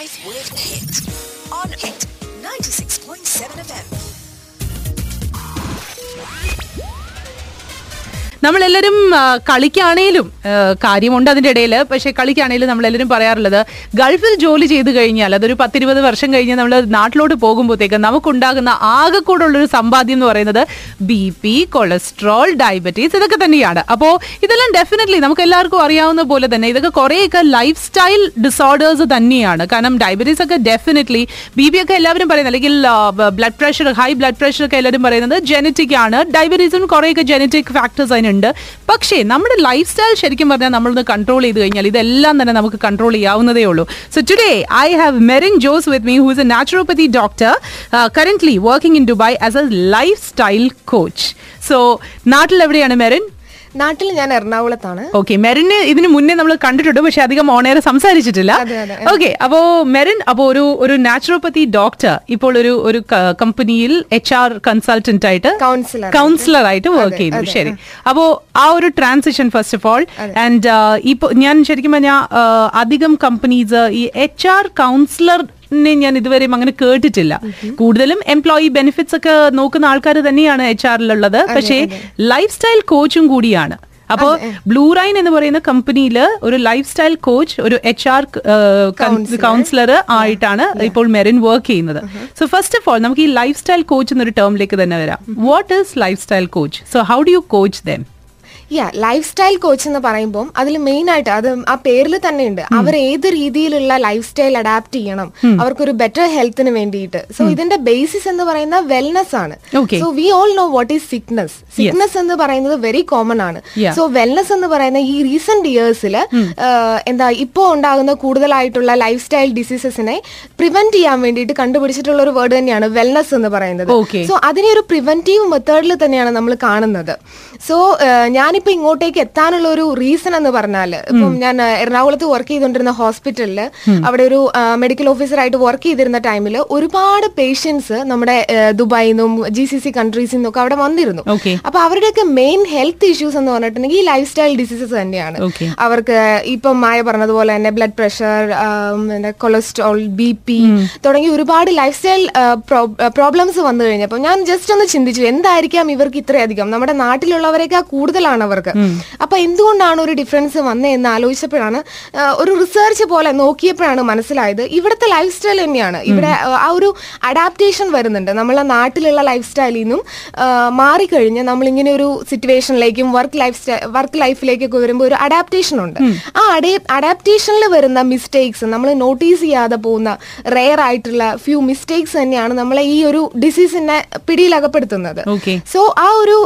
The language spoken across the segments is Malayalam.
Life with Hit on Hit 96.7 FM. നമ്മളെല്ലാവരും കളിക്കാണേലും കാര്യമുണ്ട് അതിന്റെ ഇടയിൽ പക്ഷേ കളിക്കാണേലും നമ്മളെല്ലാവരും പറയാറുള്ളത് ഗൾഫിൽ ജോലി ചെയ്ത് കഴിഞ്ഞാൽ അതൊരു പത്തിരുപത് വർഷം കഴിഞ്ഞ് നമ്മൾ നാട്ടിലോട്ട് പോകുമ്പോഴത്തേക്ക് നമുക്കുണ്ടാകുന്ന ആകെ കൂടെ ഉള്ളൊരു സമ്പാദ്യം എന്ന് പറയുന്നത് ബി പി കൊളസ്ട്രോൾ ഡയബറ്റീസ് ഇതൊക്കെ തന്നെയാണ്. അപ്പോൾ ഇതെല്ലാം ഡെഫിനറ്റ്ലി നമുക്ക് എല്ലാവർക്കും അറിയാവുന്ന പോലെ തന്നെ ഇതൊക്കെ കുറേയൊക്കെ ലൈഫ് സ്റ്റൈൽ ഡിസോർഡേഴ്സ് തന്നെയാണ്. കാരണം ഡയബറ്റീസ് ഒക്കെ ഡെഫിനറ്റ്ലി ബി പി ഒക്കെ എല്ലാവരും പറയുന്നത് അല്ലെങ്കിൽ blood pressure high blood pressure ഒക്കെ എല്ലാവരും പറയുന്നത് ജനറ്റിക് ആണ്. ഡയബറ്റീസും കുറേയൊക്കെ ജനറ്റിക് ഫാക്ടേഴ്സ് അതിനുണ്ട് പക്ഷേ നമ്മുടെ ലൈഫ് സ്റ്റൈൽ ശരിക്കും പറഞ്ഞാൽ നമ്മളൊന്ന് കൺട്രോൾ ചെയ്ത് കഴിഞ്ഞാൽ ഇതെല്ലാം തന്നെ നമുക്ക് കൺട്രോൾ ചെയ്യാവുന്നതേ ഉള്ളൂ. So today I have Merin Jose with me who's a naturopathy doctor currently working in Dubai as a lifestyle coach so നാട്ടിൽ എവിടെയാണ് മെറിൻ നാട്ടിൽ ഞാൻ എറണാകുളത്താണ്. ഓക്കെ മെറിന് ഇതിന് മുന്നേ നമ്മൾ കണ്ടിട്ടുണ്ട് പക്ഷെ അധികം ഓണേർ സംസാരിച്ചിട്ടില്ല. ഓക്കെ അപ്പോ മെറിൻ അപ്പോ ഒരു ഒരു നാച്ചുറോപ്പതി ഡോക്ടർ ഇപ്പോൾ ഒരു ഒരു കമ്പനിയിൽ എച്ച് ആർ കൺസൾട്ടന്റ് ആയിട്ട് കൗൺസിലർ ആയിട്ട്. വർക്ക് ചെയ്യുന്നു. ശരി. അപ്പോ ആ ഒരു transition first of all and ഇപ്പൊ ഞാൻ ശരിക്കും പറഞ്ഞാൽ അധികം കമ്പനീസ് ഈ എച്ച് ആർ കൗൺസിലറിനെ ഞാൻ ഇതുവരെയും അങ്ങനെ കേട്ടിട്ടില്ല. കൂടുതലും എംപ്ലോയി ബെനിഫിറ്റ്സ് ഒക്കെ നോക്കുന്ന ആൾക്കാർ തന്നെയാണ് എച്ച് ആറിലുള്ളത് പക്ഷേ ലൈഫ് സ്റ്റൈൽ കോച്ചും കൂടിയാണ്. അപ്പോ ബ്ലൂ റൈൻ എന്ന് പറയുന്ന കമ്പനിയിൽ ഒരു ലൈഫ് സ്റ്റൈൽ കോച്ച് ഒരു എച്ച് ആർ കൗൺസിലർ ആയിട്ടാണ് ഇപ്പോൾ മെറിൻ വർക്ക് ചെയ്യുന്നത്. സോ ഫസ്റ്റ് ഓഫ് ഓൾ നമുക്ക് ഈ ലൈഫ് സ്റ്റൈൽ കോച്ച് എന്നൊരു ടേമിലേക്ക് തന്നെ വരാം. What is lifestyle coach so how do you coach them yeah lifestyle coach എന്ന് പറയുമ്പോൾ അതിൽ മെയിൻ ആയിട്ട് അത് ആ പേരിൽ തന്നെ ഉണ്ട് അവർ ഏത് രീതിയിലുള്ള ലൈഫ് സ്റ്റൈൽ അഡാപ്റ്റ് ചെയ്യണം അവർക്കൊരു ബെറ്റർ ഹെൽത്തിന് വേണ്ടിയിട്ട്. സോ ഇതിന്റെ ബേസിസ് എന്ന് പറയുന്ന വെൽനസ് ആണ്. So we all know what is sickness sickness എന്ന് പറയുന്നത് വെരി കോമൺ ആണ്. സോ വെൽനസ് എന്ന് പറയുന്ന ഈ റീസെന്റ് ഇയേഴ്സിൽ എന്താ ഇപ്പോൾ ഉണ്ടാകുന്ന കൂടുതലായിട്ടുള്ള ലൈഫ് സ്റ്റൈൽ ഡിസീസസിനെ പ്രിവെന്റ് ചെയ്യാൻ വേണ്ടിയിട്ട് കണ്ടുപിടിച്ചിട്ടുള്ള ഒരു വേർഡ് തന്നെയാണ് വെൽനസ് എന്ന് പറയുന്നത്. സോ അതിനെ ഒരു പ്രിവെന്റീവ് മെത്തേഡിൽ തന്നെയാണ് നമ്മൾ കാണുന്നത്. സോ ഞാനിപ്പോ ഇങ്ങോട്ടേക്ക് എത്താനുള്ള ഒരു റീസൺ എന്ന് പറഞ്ഞാൽ ഇപ്പം ഞാൻ എറണാകുളത്ത് വർക്ക് ചെയ്തുകൊണ്ടിരുന്ന ഹോസ്പിറ്റലിൽ അവിടെ ഒരു മെഡിക്കൽ ഓഫീസറായിട്ട് വർക്ക് ചെയ്തിരുന്ന ടൈമിൽ ഒരുപാട് പേഷ്യൻസ് നമ്മുടെ ദുബായി ദുബായിൽ നിന്നും ജി സി സി കൺട്രീസിൽ നിന്നൊക്കെ അവിടെ വന്നിരുന്നു. അപ്പൊ അവരുടെയൊക്കെ മെയിൻ ഹെൽത്ത് ഇഷ്യൂസ് എന്ന് പറഞ്ഞിട്ടുണ്ടെങ്കിൽ ഈ ലൈഫ് സ്റ്റൈൽ ഡിസീസസ് തന്നെയാണ് അവർക്ക് ഇപ്പം മായ പറഞ്ഞതുപോലെ തന്നെ blood pressure cholesterol B P തുടങ്ങി ഒരുപാട് ലൈഫ് സ്റ്റൈൽ പ്രോബ്ലംസ് വന്നു കഴിഞ്ഞപ്പോൾ ഞാൻ ജസ്റ്റ് ഒന്ന് ചിന്തിച്ചു എന്തായിരിക്കാം ഇവർക്ക് ഇത്രയധികം? നമ്മുടെ നാട്ടിലുള്ളവരെക്കാൾ കൂടുതലാണ് അവർക്ക് അപ്പൊ എന്തുകൊണ്ടാണ് ഒരു ഡിഫറൻസ് വന്നതെന്ന് ആലോചിച്ചപ്പോഴാണ് ഒരു റിസർച്ച് പോലെ നോക്കിയപ്പോഴാണ് മനസ്സിലായത്. ഇവിടുത്തെ ലൈഫ് സ്റ്റൈൽ തന്നെയാണ് ഇവിടെ ആ, ഒരു അഡാപ്റ്റേഷൻ വരുന്നുണ്ട്. നമ്മളെ നാട്ടിലുള്ള ലൈഫ് സ്റ്റൈലിൽ നിന്നും മാറിക്കഴിഞ്ഞ് നമ്മൾ ഇങ്ങനെ ഒരു സിറ്റുവേഷനിലേക്കും വർക്ക് ലൈഫ് സ്റ്റൈൽ വർക്ക് ലൈഫിലേക്കൊക്കെ വരുമ്പോൾ ഒരു അഡാപ്റ്റേഷൻ ഉണ്ട്. ആ അഡാപ്റ്റേഷനിൽ വരുന്ന മിസ്റ്റേക്സ് നമ്മൾ നോട്ടീസ് ചെയ്യാതെ പോകുന്ന റെയർ ആയിട്ടുള്ള ഫ്യൂ മിസ്റ്റേക്സ് തന്നെയാണ് നമ്മളെ ഈ ഒരു ഡിസീസിനെ പിടിയിലകപ്പെടുത്തുന്നത്. സോ ആ ഒരു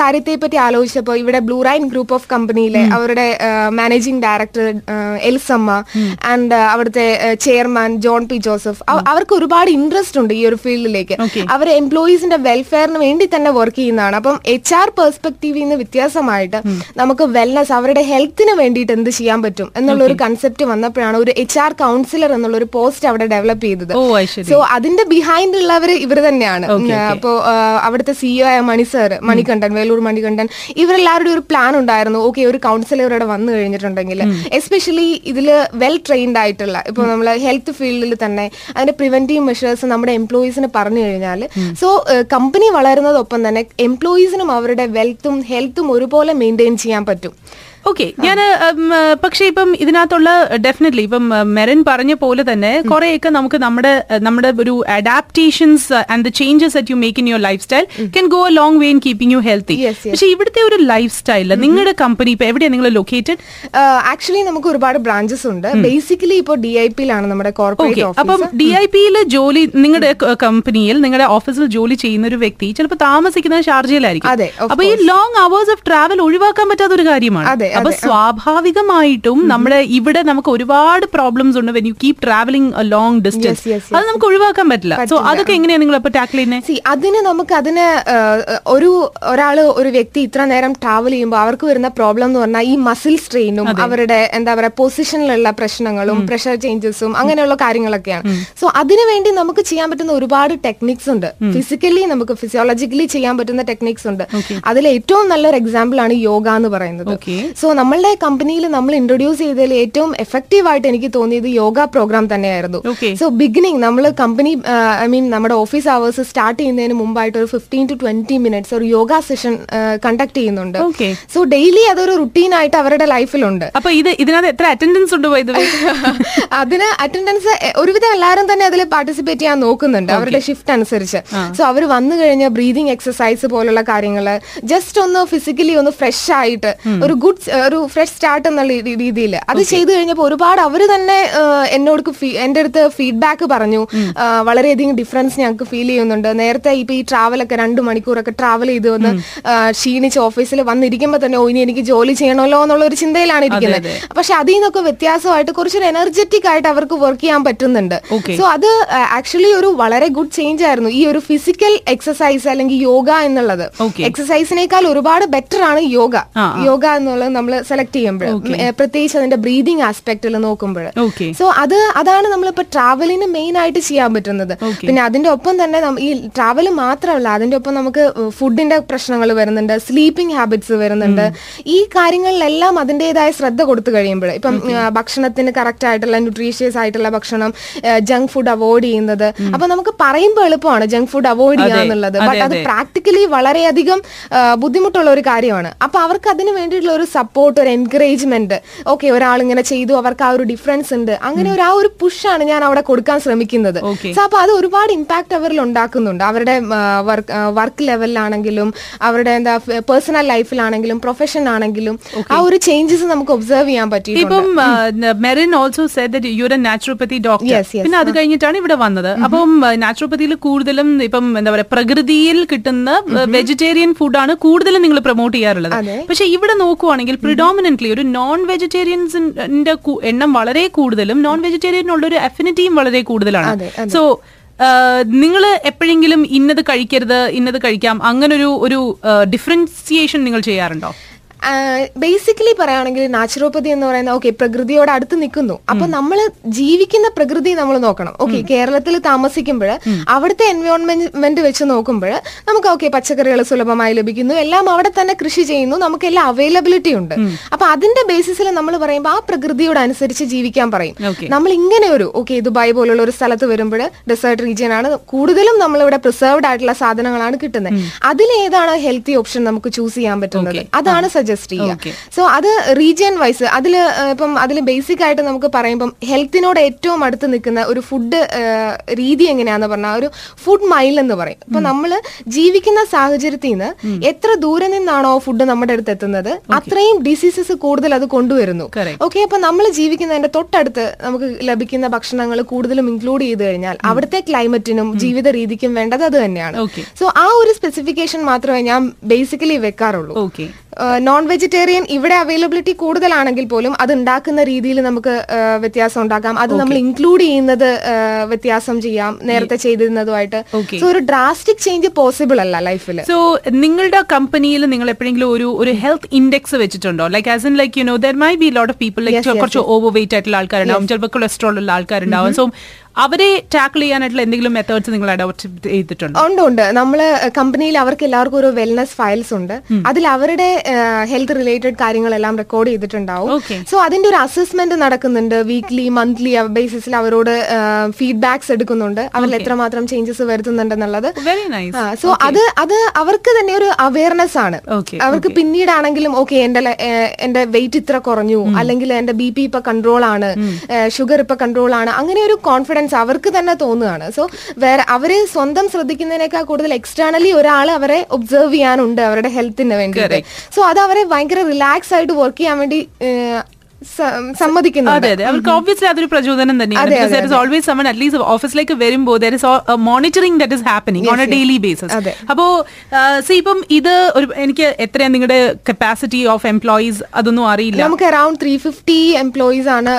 കാര്യത്തെ പറ്റി ആലോചിച്ചപ്പോൾ ഇവിടെ ബ്ലൂറൈൻ ഗ്രൂപ്പ് ഓഫ് കമ്പനിയിലെ അവരുടെ മാനേജിംഗ് ഡയറക്ടർ എൽസമ്മ ആൻഡ് അവിടുത്തെ ചെയർമാൻ ജോൺ പി ജോസഫ് അവർക്ക് ഒരുപാട് ഇൻട്രസ്റ്റ് ഉണ്ട് ഈ ഒരു ഫീൽഡിലേക്ക് അവർ എംപ്ലോയീസിന്റെ വെൽഫെയറിന് വേണ്ടി തന്നെ വർക്ക് ചെയ്യുന്നതാണ്. അപ്പം എച്ച് ആർ പെർസ്പെക്റ്റീവിൽ നിന്ന് വ്യത്യാസമായിട്ട് നമുക്ക് വെൽനസ് അവരുടെ ഹെൽത്തിന് വേണ്ടിയിട്ട് എന്ത് ചെയ്യാൻ പറ്റും എന്നുള്ള ഒരു കൺസെപ്റ്റ് വന്നപ്പോഴാണ് ഒരു എച്ച് ആർ കൗൺസിലർ എന്നുള്ള ഒരു പോസ്റ്റ് അവിടെ ഡെവലപ്പ് ചെയ്തത്. സോ അതിന്റെ ബിഹൈൻഡ് ഉള്ളവർ ഇവർ തന്നെയാണ്. അപ്പോൾ അവിടുത്തെ സിഇഒ ആയ മണി സർ മണികണ്ഠൻ വേലൂർ മണികണ്ഠൻ. ഇവരെല്ലാവരുടെ ഒരു പ്ലാൻ ഉണ്ടായിരുന്നു. ഓക്കെ ഒരു കൗൺസിലർ ഇവിടെ വന്നു കഴിഞ്ഞിട്ടുണ്ടെങ്കിൽ. എസ്പെഷ്യലി ഇതിൽ വെൽ ട്രെയിൻഡ് ആയിട്ടുള്ള ഇപ്പൊ നമ്മൾ ഹെൽത്ത് ഫീൽഡിൽ തന്നെ അതിന്റെ പ്രിവെന്റീവ് മെഷേഴ്സ് നമ്മുടെ എംപ്ലോയീസിന് പറഞ്ഞു കഴിഞ്ഞാൽ സോ കമ്പനി വളരുന്നതൊപ്പം തന്നെ എംപ്ലോയീസിനും അവരുടെ വെൽത്തും ഹെൽത്തും ഒരുപോലെ മെയിന്റെയിൻ ചെയ്യാൻ പറ്റും. ഓക്കെ ഞാൻ പക്ഷേ ഇപ്പം ഇതിനകത്തുള്ള ഡെഫിനറ്റ്ലി ഇപ്പം മെറിൻ പറഞ്ഞ പോലെ തന്നെ കുറെയൊക്കെ നമുക്ക് നമ്മുടെ നമ്മുടെ ഒരു adaptations and the changes that you make in your lifestyle can go a long way in keeping you healthy. പക്ഷേ ഇവിടുത്തെ ഒരു ലൈഫ് സ്റ്റൈൽ നിങ്ങളുടെ കമ്പനി ഇപ്പൊ എവിടെയാണ് നിങ്ങൾ ലൊക്കേറ്റഡ് ആക്ച്വലി നമുക്ക് ഒരുപാട് ബ്രാഞ്ചസ് ഉണ്ട്. ബേസിക്കലി ഇപ്പോൾ ഡി ഐ പിയിലാണ് നമ്മുടെ കോർപ്പറേറ്റ് അപ്പം ഡി ഐ പിയിൽ ജോലി നിങ്ങളുടെ കമ്പനിയിൽ നിങ്ങളുടെ ഓഫീസിൽ ജോലി ചെയ്യുന്ന ഒരു വ്യക്തി ചിലപ്പോൾ താമസിക്കുന്നത് ഷാർജയിലായിരിക്കും അപ്പൊ ഈ ലോങ് അവേഴ്സ് ഓഫ് ട്രാവൽ ഒഴിവാക്കാൻ പറ്റാത്ത ഒരു കാര്യമാണ്. അതെ, അപ്പൊ സ്വാഭാവികമായിട്ടും നമ്മുടെ ഇവിടെ നമുക്ക് ഒരുപാട് പ്രോബ്ലംസ് ഉണ്ട് when you keep travelling long distance. അത് നമുക്ക് ഒഴിവാക്കാൻ പറ്റില്ല. സോ അതൊക്കെ എങ്ങനെയാണ് നിങ്ങൾ അപ്പൊ ടാക്കിൾ ചെയ്യുന്നത് സി അതിന് നമുക്ക് അതിന് ഒരു ഒരാൾ ഒരു വ്യക്തി ഇത്ര നേരം ട്രാവൽ ചെയ്യുമ്പോൾ അവർക്ക് വരുന്ന പ്രോബ്ലം എന്ന് പറഞ്ഞാൽ ഈ മസിൽ സ്ട്രെയിനും അവരുടെ എന്താ പറയാ പൊസിഷനിലുള്ള പ്രശ്നങ്ങളും പ്രഷർ ചേഞ്ചസും അങ്ങനെയുള്ള കാര്യങ്ങളൊക്കെയാണ്. സോ അതിനുവേണ്ടി നമുക്ക് ചെയ്യാൻ പറ്റുന്ന ഒരുപാട് ടെക്നിക്സ് ഉണ്ട്. ഫിസിക്കലി നമുക്ക് ഫിസിയോളജിക്കലി ചെയ്യാൻ പറ്റുന്ന ടെക്നിക്സ് ഉണ്ട്. അതിൽ ഏറ്റവും നല്ലൊരു എക്സാമ്പിൾ ആണ് യോഗ എന്ന് പറയുന്നത്. സോ സോ നമ്മളുടെ കമ്പനിയിൽ നമ്മൾ ഇൻട്രൊഡ്യൂസ് ചെയ്തതിൽ ഏറ്റവും എഫക്റ്റീവ് ആയിട്ട് എനിക്ക് തോന്നിയത് യോഗ പ്രോഗ്രാം തന്നെയായിരുന്നു. സോ ബിഗിനിങ് നമ്മൾ കമ്പനി ഐ മീൻ നമ്മുടെ ഓഫീസ് അവേഴ്സ് സ്റ്റാർട്ട് ചെയ്യുന്നതിന് മുമ്പായിട്ട് ഒരു ഫിഫ്റ്റീൻ ടു ട്വന്റി മിനിറ്റ്സ് ഒരു യോഗ സെഷൻ കണ്ടക്ട് ചെയ്യുന്നുണ്ട്. സോ ഡെയിലി അതൊരു റുട്ടീൻ ആയിട്ട് അവരുടെ ലൈഫിലുണ്ട് അപ്പൊ ഇത് ഇതിനകത്ത് എത്ര അറ്റൻഡൻസ് ഉണ്ട് അതിന് അറ്റൻഡൻസ് ഒരുവിധം എല്ലാവരും തന്നെ അതിൽ പാർട്ടിസിപ്പേറ്റ് ചെയ്യാൻ നോക്കുന്നുണ്ട് അവരുടെ ഷിഫ്റ്റ് അനുസരിച്ച്. സോ അവർ വന്നു കഴിഞ്ഞാൽ ബ്രീതിങ് എക്സസൈസ് പോലുള്ള കാര്യങ്ങൾ ജസ്റ്റ് ഒന്ന് ഫിസിക്കലി ഒന്ന് ഫ്രഷ് ആയിട്ട് ഒരു ഗുഡ് ഒരു ഫ്രഷ് സ്റ്റാർട്ട് എന്നുള്ള രീതിയിൽ. അത് ചെയ്തു കഴിഞ്ഞപ്പോൾ ഒരുപാട് അവർ തന്നെ എന്നോട് എന്റെ അടുത്ത് ഫീഡ്ബാക്ക് പറഞ്ഞു. വളരെയധികം ഡിഫറൻസ് ഞങ്ങൾക്ക് ഫീൽ ചെയ്യുന്നുണ്ട്. നേരത്തെ ഇപ്പൊ ഈ ട്രാവലൊക്കെ രണ്ട് മണിക്കൂറൊക്കെ ട്രാവൽ ചെയ്ത് വന്ന് ക്ഷീണിച്ച് ഓഫീസിൽ വന്നിരിക്കുമ്പോൾ തന്നെ ഓ ഇനി എനിക്ക് ജോലി ചെയ്യണമല്ലോ എന്നുള്ള ഒരു ചിന്തയിലാണ് ഇരിക്കുന്നത്. പക്ഷെ അതിൽ നിന്നൊക്കെ വ്യത്യാസമായിട്ട് കുറച്ചൊരു എനർജറ്റിക് ആയിട്ട് അവർക്ക് വർക്ക് ചെയ്യാൻ പറ്റുന്നുണ്ട്. സോ അത് ആക്ച്വലി ഒരു വളരെ ഗുഡ് ചേഞ്ച് ആയിരുന്നു. ഈ ഒരു ഫിസിക്കൽ എക്സസൈസ് അല്ലെങ്കിൽ യോഗ എന്നുള്ളത്. എക്സസൈസിനേക്കാൾ ഒരുപാട് ബെറ്റർ ആണ് യോഗ. യോഗ എന്നുള്ളത് നമ്മൾ സെലക്ട് ചെയ്യുമ്പോൾ പ്രത്യേകിച്ച് അതിന്റെ ബ്രീതിങ് ആസ്പെക്റ്റിൽ നോക്കുമ്പോൾ. സോ അത് അതാണ് നമ്മളിപ്പോ ട്രാവലിന് മെയിൻ ആയിട്ട് ചെയ്യാൻ പറ്റുന്നത്. പിന്നെ അതിന്റെ ഒപ്പം തന്നെ ഈ ട്രാവൽ മാത്രമല്ല അതിന്റെ ഒപ്പം നമുക്ക് ഫുഡിന്റെ പ്രശ്നങ്ങൾ വരുന്നുണ്ട് സ്ലീപ്പിംഗ് ഹാബിറ്റ്സ് വരുന്നുണ്ട്. ഈ കാര്യങ്ങളിലെല്ലാം അതിന്റേതായ ശ്രദ്ധ കൊടുത്തു കഴിയുമ്പോൾ ഇപ്പം ഭക്ഷണത്തിന് കറക്റ്റ് ആയിട്ടുള്ള ന്യൂട്രീഷ്യസ് ആയിട്ടുള്ള ഭക്ഷണം ജങ്ക് ഫുഡ് അവോയ്ഡ് ചെയ്യുന്നത്. അപ്പൊ നമുക്ക് പറയുമ്പോൾ എളുപ്പമാണ് ജങ്ക് ഫുഡ് അവോയ്ഡ് ചെയ്യുക ചെയ്യാന്നുള്ളത്. ബട്ട് അത് പ്രാക്ടിക്കലി വളരെയധികം ബുദ്ധിമുട്ടുള്ള ഒരു കാര്യമാണ്. അപ്പൊ അവർക്ക് അതിന് വേണ്ടിയിട്ടുള്ള ഒരു സപ്പോർട്ട് ഒരു എൻകറേജ്മെന്റ് ഓക്കെ ഒരാൾ ഇങ്ങനെ ചെയ്തു അവർക്ക് ആ ഒരു ഡിഫറൻസ് ഉണ്ട്. അങ്ങനെ ഒരു ആ ഒരു പുഷാണ് ഞാൻ അവിടെ കൊടുക്കാൻ ശ്രമിക്കുന്നത്. സോ അപ്പൊ അത് ഒരുപാട് ഇമ്പാക്ട് അവരിൽ ഉണ്ടാക്കുന്നുണ്ട്. അവരുടെ വർക്ക് വർക്ക് ലെവലിലാണെങ്കിലും അവരുടെ എന്താ പേഴ്സണൽ ലൈഫിലാണെങ്കിലും പ്രൊഫഷൻ ആണെങ്കിലും ആ ഒരു ചേഞ്ചസ് നമുക്ക് ഒബ്സർവ് ചെയ്യാൻ പറ്റും ഇപ്പം Merin also said you a naturopathy doctor. പിന്നെ അത് കഴിഞ്ഞിട്ടാണ് ഇവിടെ വന്നത്. അപ്പം നാച്ചുറോപ്പതിയിൽ കൂടുതലും ഇപ്പം എന്താ പറയാ പ്രകൃതിയിൽ കിട്ടുന്ന വെജിറ്റേറിയൻ ഫുഡാണ് കൂടുതലും നിങ്ങൾ പ്രൊമോട്ട് ചെയ്യാറുള്ളത്. പക്ഷെ ഇവിടെ നോക്കുവാണെങ്കിൽ പ്രിഡോമിനന്റ്ലി ഒരു നോൺ വെജിറ്റേറിയൻസിന്റെ എണ്ണം വളരെ കൂടുതലും നോൺ വെജിറ്റേറിയനുള്ള ഒരു അഫിനിറ്റിയും വളരെ കൂടുതലാണ്. സോ നിങ്ങൾ എപ്പോഴെങ്കിലും ഇന്നത് കഴിക്കരുത് ഇന്നത് കഴിക്കാം അങ്ങനൊരു ഒരു ഡിഫറൻസിയേഷൻ നിങ്ങൾ ചെയ്യാറുണ്ടോ ബേസിക്കലി പറയുകയാണെങ്കിൽ നാച്ചുറോപ്പതി എന്ന് പറയുന്ന ഓക്കെ പ്രകൃതിയോട് അടുത്ത് നിൽക്കുന്നു. അപ്പൊ നമ്മൾ ജീവിക്കുന്ന പ്രകൃതി നമ്മൾ നോക്കണം. ഓക്കെ കേരളത്തിൽ താമസിക്കുമ്പോൾ അവിടുത്തെ എൻവയോൺമെന്റ് വെച്ച് നോക്കുമ്പോൾ നമുക്ക് ഓക്കെ പച്ചക്കറികൾ സുലഭമായി ലഭിക്കുന്നു. എല്ലാം അവിടെ തന്നെ കൃഷി ചെയ്യുന്നു. നമുക്ക് എല്ലാം അവൈലബിലിറ്റി ഉണ്ട്. അപ്പൊ അതിന്റെ ബേസിസിൽ നമ്മൾ പറയുമ്പോൾ ആ പ്രകൃതിയോട് അനുസരിച്ച് ജീവിക്കാൻ പറയും. നമ്മൾ ഇങ്ങനെ ഒരു ഓക്കെ ദുബായ് പോലുള്ള ഒരു സ്ഥലത്ത് വരുമ്പോൾ ഡെസേർട്ട് റീജിയൻ ആണ് കൂടുതലും നമ്മളിവിടെ പ്രിസർവ്ഡ് ആയിട്ടുള്ള സാധനങ്ങളാണ് കിട്ടുന്നത്. അതിലേതാണ് ഹെൽത്തി ഓപ്ഷൻ നമുക്ക് ചൂസ് ചെയ്യാൻ പറ്റുന്നത്. അതാണ് സജസ്റ്റ് ചെയ്യുക. സോ അത് റീജിയൻ വൈസ് അതിൽ ഇപ്പം അതിൽ ബേസിക് ആയിട്ട് നമുക്ക് പറയുമ്പം ഹെൽത്തിനോട് ഏറ്റവും അടുത്ത് നിൽക്കുന്ന ഒരു ഫുഡ് രീതി എങ്ങനെയാന്ന് പറഞ്ഞാൽ ഒരു ഫുഡ് മൈൽ എന്ന് പറയും. ഇപ്പൊ നമ്മൾ ജീവിക്കുന്ന സാഹചര്യത്തിൽ നിന്ന് എത്ര ദൂരെ നിന്നാണോ ഫുഡ് നമ്മുടെ അടുത്ത് എത്തുന്നത് അത്രയും ഡിസീസസ് കൂടുതൽ അത് കൊണ്ടുവരുന്നു. ഓക്കെ അപ്പൊ നമ്മൾ ജീവിക്കുന്നതിന്റെ തൊട്ടടുത്ത് നമുക്ക് ലഭിക്കുന്ന ഭക്ഷണങ്ങൾ കൂടുതലും ഇൻക്ലൂഡ് ചെയ്ത് കഴിഞ്ഞാൽ അവിടുത്തെ ക്ലൈമറ്റിനും ജീവിത രീതിക്കും വേണ്ടത് അത് തന്നെയാണ്. സോ ആ ഒരു സ്പെസിഫിക്കേഷൻ മാത്രമേ ഞാൻ ബേസിക്കലി വെക്കാറുള്ളൂ. നോൺ വെജിറ്റേറിയൻ ഇവിടെ അവൈലബിലിറ്റി കൂടുതലാണെങ്കിൽ പോലും അത് ഉണ്ടാക്കുന്ന രീതിയിൽ നമുക്ക് വ്യത്യാസം ഉണ്ടാക്കാം. അത് നമ്മൾ ഇൻക്ലൂഡ് ചെയ്യുന്നത് വ്യത്യാസം ചെയ്യാം നേരത്തെ ചെയ്തിരുന്നതുമായിട്ട്. സോ ഒരു ഡ്രാസ്റ്റിക് ചേഞ്ച് പോസിബിൾ അല്ല ലൈഫിൽ സോ നിങ്ങളുടെ കമ്പനിയിൽ നിങ്ങൾ എപ്പോഴെങ്കിലും ഒരു ഒരു ഹെൽത്ത് ഇൻഡെക്സ് വെച്ചിട്ടുണ്ടോ? Like as in like you know there may be lot of people like കുറച്ച് ഓവർ വെയിറ്റ് ആയിട്ടുള്ള ആൾക്കാരുണ്ടാവും ചിലപ്പോൾ കൊളസ്ട്രോൾ ഉള്ള ആൾക്കാരുണ്ടാവും. സോ അവരെ ടാക്കിൾ ചെയ്യാനായിട്ടുള്ള എന്തെങ്കിലും മെത്തേഡ്സ് നിങ്ങൾ അഡോപ്റ്റ് ചെയ്തിട്ടുണ്ടോ? ഉണ്ട് ഉണ്ട്. നമ്മൾ കമ്പനിയിൽ അവർക്ക് എല്ലാവർക്കും ഒരു വെൽനസ് ഫയൽസ് ഉണ്ട്. അതിൽ അവരുടെ ഹെൽത്ത് റിലേറ്റഡ് കാര്യങ്ങളെല്ലാം റെക്കോർഡ് ചെയ്തിട്ടുണ്ടാവും. സോ അതിന്റെ ഒരു അസസ്മെന്റ് നടക്കുന്നുണ്ട് വീക്ക്ലി മന്ത്ലി ബേസിസിൽ അവരോട് ഫീഡ്ബാക്സ് എടുക്കുന്നുണ്ട്. അവരിൽ എത്രമാത്രം ചേഞ്ചസ് വരുത്തുന്നുണ്ടെന്നുള്ളത്. വെരി നൈസ് സോ അത് അത് അവർക്ക് തന്നെ ഒരു അവയർനെസ് ആണ്. അവർക്ക് പിന്നീടാണെങ്കിലും ഓക്കെ എന്റെ എന്റെ വെയിറ്റ് ഇത്ര കുറഞ്ഞു അല്ലെങ്കിൽ എന്റെ ബി പി ഇപ്പൊ കൺട്രോൾ ആണ് ഷുഗർ ഇപ്പൊ കൺട്രോൾ ആണ് അങ്ങനെ ഒരു കോൺഫിഡൻസ് അവർക്ക് തന്നെ തോന്നുകയാണ്. സോ വേറെ അവർ സ്വന്തം ശ്രദ്ധിക്കുന്നതിനേക്കാൾ കൂടുതൽ എക്സ്റ്റേണലി ഒരാൾ അവരെ ഒബ്സർവ് ചെയ്യാനുണ്ട് അവരുടെ ഹെൽത്തിന് വേണ്ടി സോ അത് അവരെ ഭയങ്കര റിലാക്സ് ആയിട്ട് വർക്ക് ചെയ്യാൻ വേണ്ടി ഏഹ്, സ- സമ്മതിക്കുന്നുണ്ട്. അതെ അതെ. അവർക്ക് ഓബ്വിയസ്ലി അതൊരു പ്രചോദനം തന്നെയാണ്. at least ഓഫീസിലേക്ക് വരുമ്പോൾ monitoring that is happening on a daily basis. അപ്പോ സി ഇപ്പം ഇത് ഒരു എനിക്ക് എത്രയാണ് നിങ്ങളുടെ കപ്പാസിറ്റി ഓഫ് എംപ്ലോയീസ് അതൊന്നും അറിയില്ല. നമുക്ക് അറൌണ്ട് ത്രീ ഫിഫ്റ്റി എംപ്ലോയീസ് ആണ്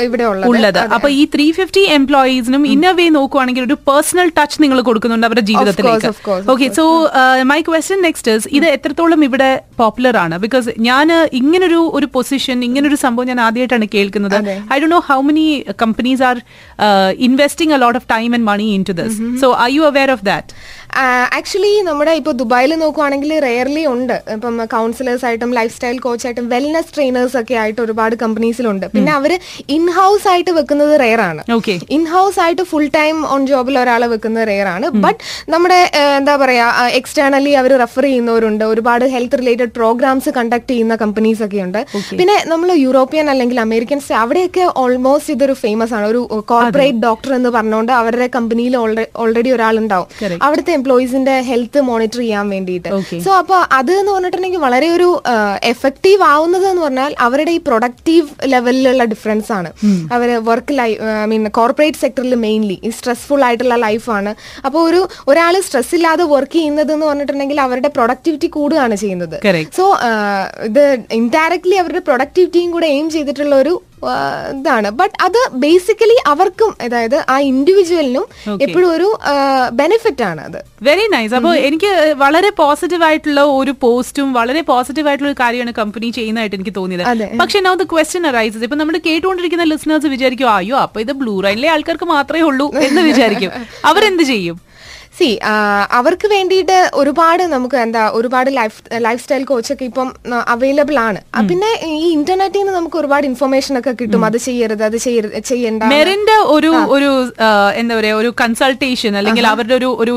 ഇവിടെ ഉള്ളത്. അപ്പൊ ഈ ത്രീ ഫിഫ്റ്റി എംപ്ലോയീസിനും ഇന്ന വേ നോക്കുവാണെങ്കിൽ ഒരു പേഴ്സണൽ ടച്ച് നിങ്ങൾ കൊടുക്കുന്നുണ്ട് അവരുടെ ജീവിതത്തിലേക്ക്. Okay so my question next ഇത് എത്രത്തോളം ഇവിടെ പോപ്പുലർ ആണ്? ബിക്കോസ് ഞാൻ ഇങ്ങനൊരു ഒരു പൊസിഷൻ ഇങ്ങനൊരു സംഭവം ഞാൻ ആദ്യമായിട്ടാണ് കേൾക്കുന്നത്. I Dr know how many companies are investing a lot of time and money into this so I you aware of that actually നമ്മുടെ ഇപ്പോൾ ദുബായിൽ നോക്കുവാണെങ്കിൽ റെയർലി ഉണ്ട്. ഇപ്പം കൗൺസിലേഴ്സ് ആയിട്ടും ലൈഫ് സ്റ്റൈൽ കോച്ചായിട്ടും വെൽനസ് ട്രെയിനേഴ്സ് ഒക്കെ ആയിട്ട് ഒരുപാട് കമ്പനീസിലുണ്ട് പിന്നെ അവർ ഇൻ ഹൗസ് ആയിട്ട് വെക്കുന്നത് റെയർ ആണ്. ഇൻ ഹൗസ് ആയിട്ട് ഫുൾ ടൈം ഓൺ ജോബിൽ ഒരാളെ വെക്കുന്നത് റെയർ ആണ്. ബട്ട് നമ്മുടെ എന്താ പറയാ എക്സ്റ്റേണലി അവർ റെഫർ ചെയ്യുന്നവരുണ്ട്. ഒരുപാട് ഹെൽത്ത് റിലേറ്റഡ് പ്രോഗ്രാംസ് കണ്ടക്ട് ചെയ്യുന്ന കമ്പനീസ് ഒക്കെ ഉണ്ട്. പിന്നെ നമ്മൾ യൂറോപ്യൻ അല്ലെങ്കിൽ അമേരിക്കൻ അവിടെയൊക്കെ ഓൾമോസ്റ്റ് ഇതൊരു ഫേമസ് ആണ്. ഒരു കോർപ്പറേറ്റ് ഡോക്ടർ എന്ന് പറഞ്ഞുകൊണ്ട് അവരുടെ കമ്പനിയിൽ ഓൾറെഡി ഒരാൾ ഉണ്ടാവും അവിടുത്തെ എംപ്ലോയീസിന്റെ ഹെൽത്ത് മോണിറ്റർ ചെയ്യാൻ വേണ്ടിയിട്ട്. സോ അപ്പൊ അത് എന്ന് പറഞ്ഞിട്ടുണ്ടെങ്കിൽ വളരെ ഒരു എഫക്റ്റീവ് ആവുന്നത് എന്ന് പറഞ്ഞാൽ അവരുടെ ഈ പ്രൊഡക്റ്റീവ് ലെവലിലുള്ള ഡിഫറൻസ് ആണ്. അവർ work life I mean corporate സെക്ടറിൽ മെയിൻലി ഈ സ്ട്രെസ്ഫുൾ ആയിട്ടുള്ള ലൈഫാണ് അപ്പോൾ ഒരു ഒരാൾ സ്ട്രെസ് ഇല്ലാതെ വർക്ക് ചെയ്യുന്നത് എന്ന് പറഞ്ഞിട്ടുണ്ടെങ്കിൽ അവരുടെ പ്രൊഡക്ടിവിറ്റി കൂടുകയാണ് ചെയ്യുന്നത്. സോ ഇത് ഇൻഡയറക്ട്ലി അവരുടെ പ്രൊഡക്ടിവിറ്റിയും കൂടെ എയിം ചെയ്തിട്ടുള്ള ഒരു ഇതാണ്. ബട്ട് അത് ബേസിക്കലി അവർക്കും അതായത് ആ ഇൻഡിവിജ്വലിനും എപ്പോഴും ഒരു ബെനിഫിറ്റ് ആണ് അത്. വെരി നൈസ് അപ്പോൾ എനിക്ക് വളരെ പോസിറ്റീവ് ആയിട്ടുള്ള ഒരു പോസ്റ്റും വളരെ പോസിറ്റീവ് ആയിട്ടുള്ള ഒരു കാര്യമാണ് കമ്പനി ചെയ്യുന്നതായിട്ട് എനിക്ക് തോന്നിയത്. പക്ഷെ നൗ ദ ക്വസ്റ്റ്യൻ അറൈസസ് ഇപ്പൊ നമ്മൾ കേട്ടുകൊണ്ടിരിക്കുന്ന ലിസണേഴ്സ് വിചാരിക്കും അയ്യോ അപ്പൊ ഇത് ബ്ലൂ റൈനിലെ ആൾക്കാർക്ക് മാത്രമേ ഉള്ളൂ എന്ന് വിചാരിക്കും. അവരെന്ത് ചെയ്യും? സി അവർക്ക് വേണ്ടിയിട്ട് ഒരുപാട് നമുക്ക് എന്താ ഒരുപാട് ലൈഫ് ലൈഫ് സ്റ്റൈൽ കോച്ചൊക്കെ ഇപ്പം അവൈലബിൾ ആണ്. പിന്നെ ഈ ഇന്റർനെറ്റിൽ നിന്ന് നമുക്ക് ഒരുപാട് ഇൻഫർമേഷൻ ഒക്കെ കിട്ടും. അത് ചെയ്യരുത് അത് ചെയ്യരുത് ചെയ്യണ്ട. മെറിന്റെ ഒരു ഒരു എന്താ പറയാ ഒരു കൺസൾട്ടേഷൻ അല്ലെങ്കിൽ അവരുടെ ഒരു ഒരു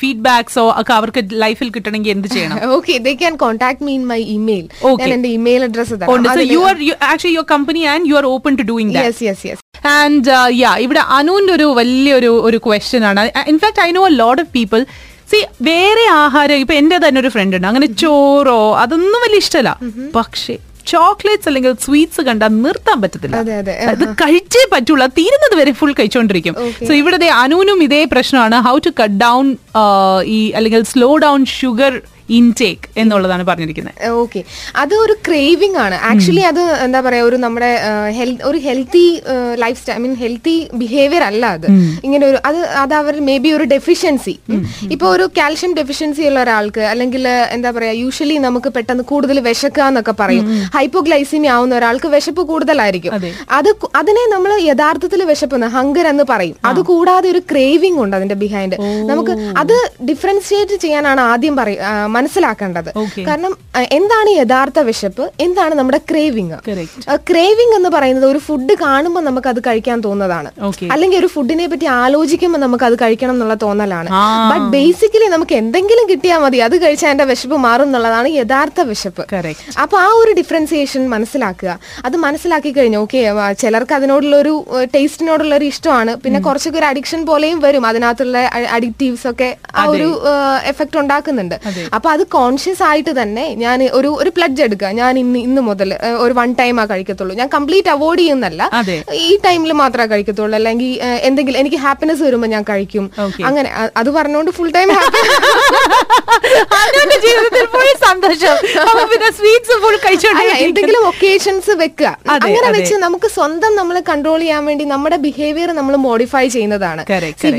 ഫീഡ്ബാക്സോ ഒക്കെ അവർക്ക് ലൈഫിൽ കിട്ടണമെങ്കിൽ എന്ത് ചെയ്യണം? Okay they can contact me in my email. ഞാൻ എന്റെ email address you are actually your company and you are open to doing yes yes yes and yeah ഇവിടെ അനുവിന്റെ ഒരു വലിയൊരു ഒരു ക്വസ്റ്റ്യൻ ആണ്. In fact I know a lot of people see വേറെ ആഹാരം ഇപ്പൊ എന്റെ തന്നെ ഒരു ഫ്രണ്ട് ഉണ്ട്. അങ്ങനെ ചോറോ അതൊന്നും വലിയ ഇഷ്ടമല്ല. പക്ഷേ ചോക്ലേറ്റ്സ് അല്ലെങ്കിൽ സ്വീറ്റ്സ് കണ്ടാൽ നിർത്താൻ പറ്റത്തില്ല. അതെ, കഴിച്ചേ പറ്റുള്ളൂ തീരുന്നത് വരെ ഫുൾ കഴിച്ചോണ്ടിരിക്കും. സോ ഇവിടെ അനുവിനും ഇതേ പ്രശ്നമാണ്. ഹൗ ടു കട്ട് ഡൗൺ ഈ അല്ലെങ്കിൽ സ്ലോ ഡൗൺ ഷുഗർ ഇൻടേക്ക് എന്നുള്ളതാണ് പറഞ്ഞിരിക്കുന്നത്. ഓക്കെ. അത് ഒരു ക്രേവിംഗ് ആണ്. ആക്ച്വലി അത് എന്താ പറയാ ഒരു നമ്മുടെ ഒരു healthy lifestyle I mean healthy behaviour അല്ല അത്. ഇങ്ങനെ ഒരു അത് അത് അവർ മേ ബി ഒരു ഡെഫിഷ്യൻസി ഇപ്പൊ ഒരു കാൽഷ്യം ഡെഫിഷ്യൻസി ഉള്ള ഒരാൾക്ക് അല്ലെങ്കിൽ എന്താ പറയാ യൂഷ്വലി നമുക്ക് പെട്ടെന്ന് കൂടുതൽ വിശക്കുക എന്നൊക്കെ പറയും. ഹൈപ്പോഗ്ലൈസിമി ആവുന്ന ഒരാൾക്ക് വിശപ്പ് കൂടുതലായിരിക്കും. അത്. അതിനെ നമ്മൾ യഥാർത്ഥത്തിൽ വിശപ്പെന്ന് ഹങ്കർ എന്ന് പറയും. അത് കൂടാതെ ഒരു ക്രേവിംഗ് ഉണ്ട് അതിന്റെ ബിഹൈൻഡ് നമുക്ക് അത് ഡിഫറൻഷിയേറ്റ് ചെയ്യാനാണ് ആദ്യം പറയ മനസ്സിലാക്കേണ്ടത്. കാരണം എന്താണ് യഥാർത്ഥ വിശപ്പ്? എന്താണ് നമ്മുടെ ക്രേവിങ് ക്രേവിംഗ് എന്ന് പറയുന്നത് ഒരു ഫുഡ് കാണുമ്പോൾ നമുക്ക് അത് കഴിക്കാൻ തോന്നുന്നതാണ്. അല്ലെങ്കിൽ ഒരു ഫുഡിനെ പറ്റി ആലോചിക്കുമ്പോൾ നമുക്ക് അത് കഴിക്കണം എന്നുള്ള തോന്നലാണ്. ബട്ട് ബേസിക്കലി നമുക്ക് എന്തെങ്കിലും കിട്ടിയാൽ മതി. അത് കഴിച്ചാൽ എന്റെ വിശപ്പ് മാറും എന്നുള്ളതാണ് യഥാർത്ഥ വിശപ്പ്. അപ്പൊ ആ ഒരു ഡിഫറൻസിയേഷൻ മനസ്സിലാക്കുക. അത് മനസ്സിലാക്കി കഴിഞ്ഞു ഓക്കെ ചിലർക്ക് അതിനോടുള്ള ഒരു ടേസ്റ്റിനോടുള്ള ഒരു ഇഷ്ടമാണ്. പിന്നെ കുറച്ചൊക്കെ ഒരു അഡിക്ഷൻ പോലെയും വരും. അതിനകത്തുള്ള അഡിക്റ്റീവ്സ് ഒക്കെ ആ ഒരു എഫക്ട് ഉണ്ടാക്കുന്നുണ്ട്. അപ്പൊ അത് കോൺഷ്യസ് ആയിട്ട് തന്നെ ഞാൻ ഒരു ഒരു പ്ലഡ്ജ് എടുക്കുക. ഞാൻ ഇന്ന് ഇന്ന് മുതൽ ഒരു വൺ ടൈം ആ കഴിക്കത്തുള്ളൂ. ഞാൻ കംപ്ലീറ്റ് അവോയ്ഡ് ചെയ്യുന്നല്ല ഈ ടൈമിൽ മാത്രമേ കഴിക്കത്തുള്ളൂ. അല്ലെങ്കിൽ എന്തെങ്കിലും എനിക്ക് ഹാപ്പിനെസ് വരുമ്പോൾ ഞാൻ കഴിക്കും. അങ്ങനെ അത് പറഞ്ഞുകൊണ്ട് ഫുൾ ടൈം ജീവിതത്തിൽ ഫുൾ സന്തോഷം. അപ്പൊ പിന്നെ സ്വീറ്റ്സ് ഫുൾ അല്ല എന്തെങ്കിലും ഒക്കേഷൻസ് വെക്കുക. അങ്ങനെ വെച്ച് നമുക്ക് സ്വന്തം നമ്മൾ കൺട്രോൾ ചെയ്യാൻ വേണ്ടി നമ്മുടെ ബിഹേവിയർ നമ്മൾ മോഡിഫൈ ചെയ്യുന്നതാണ്.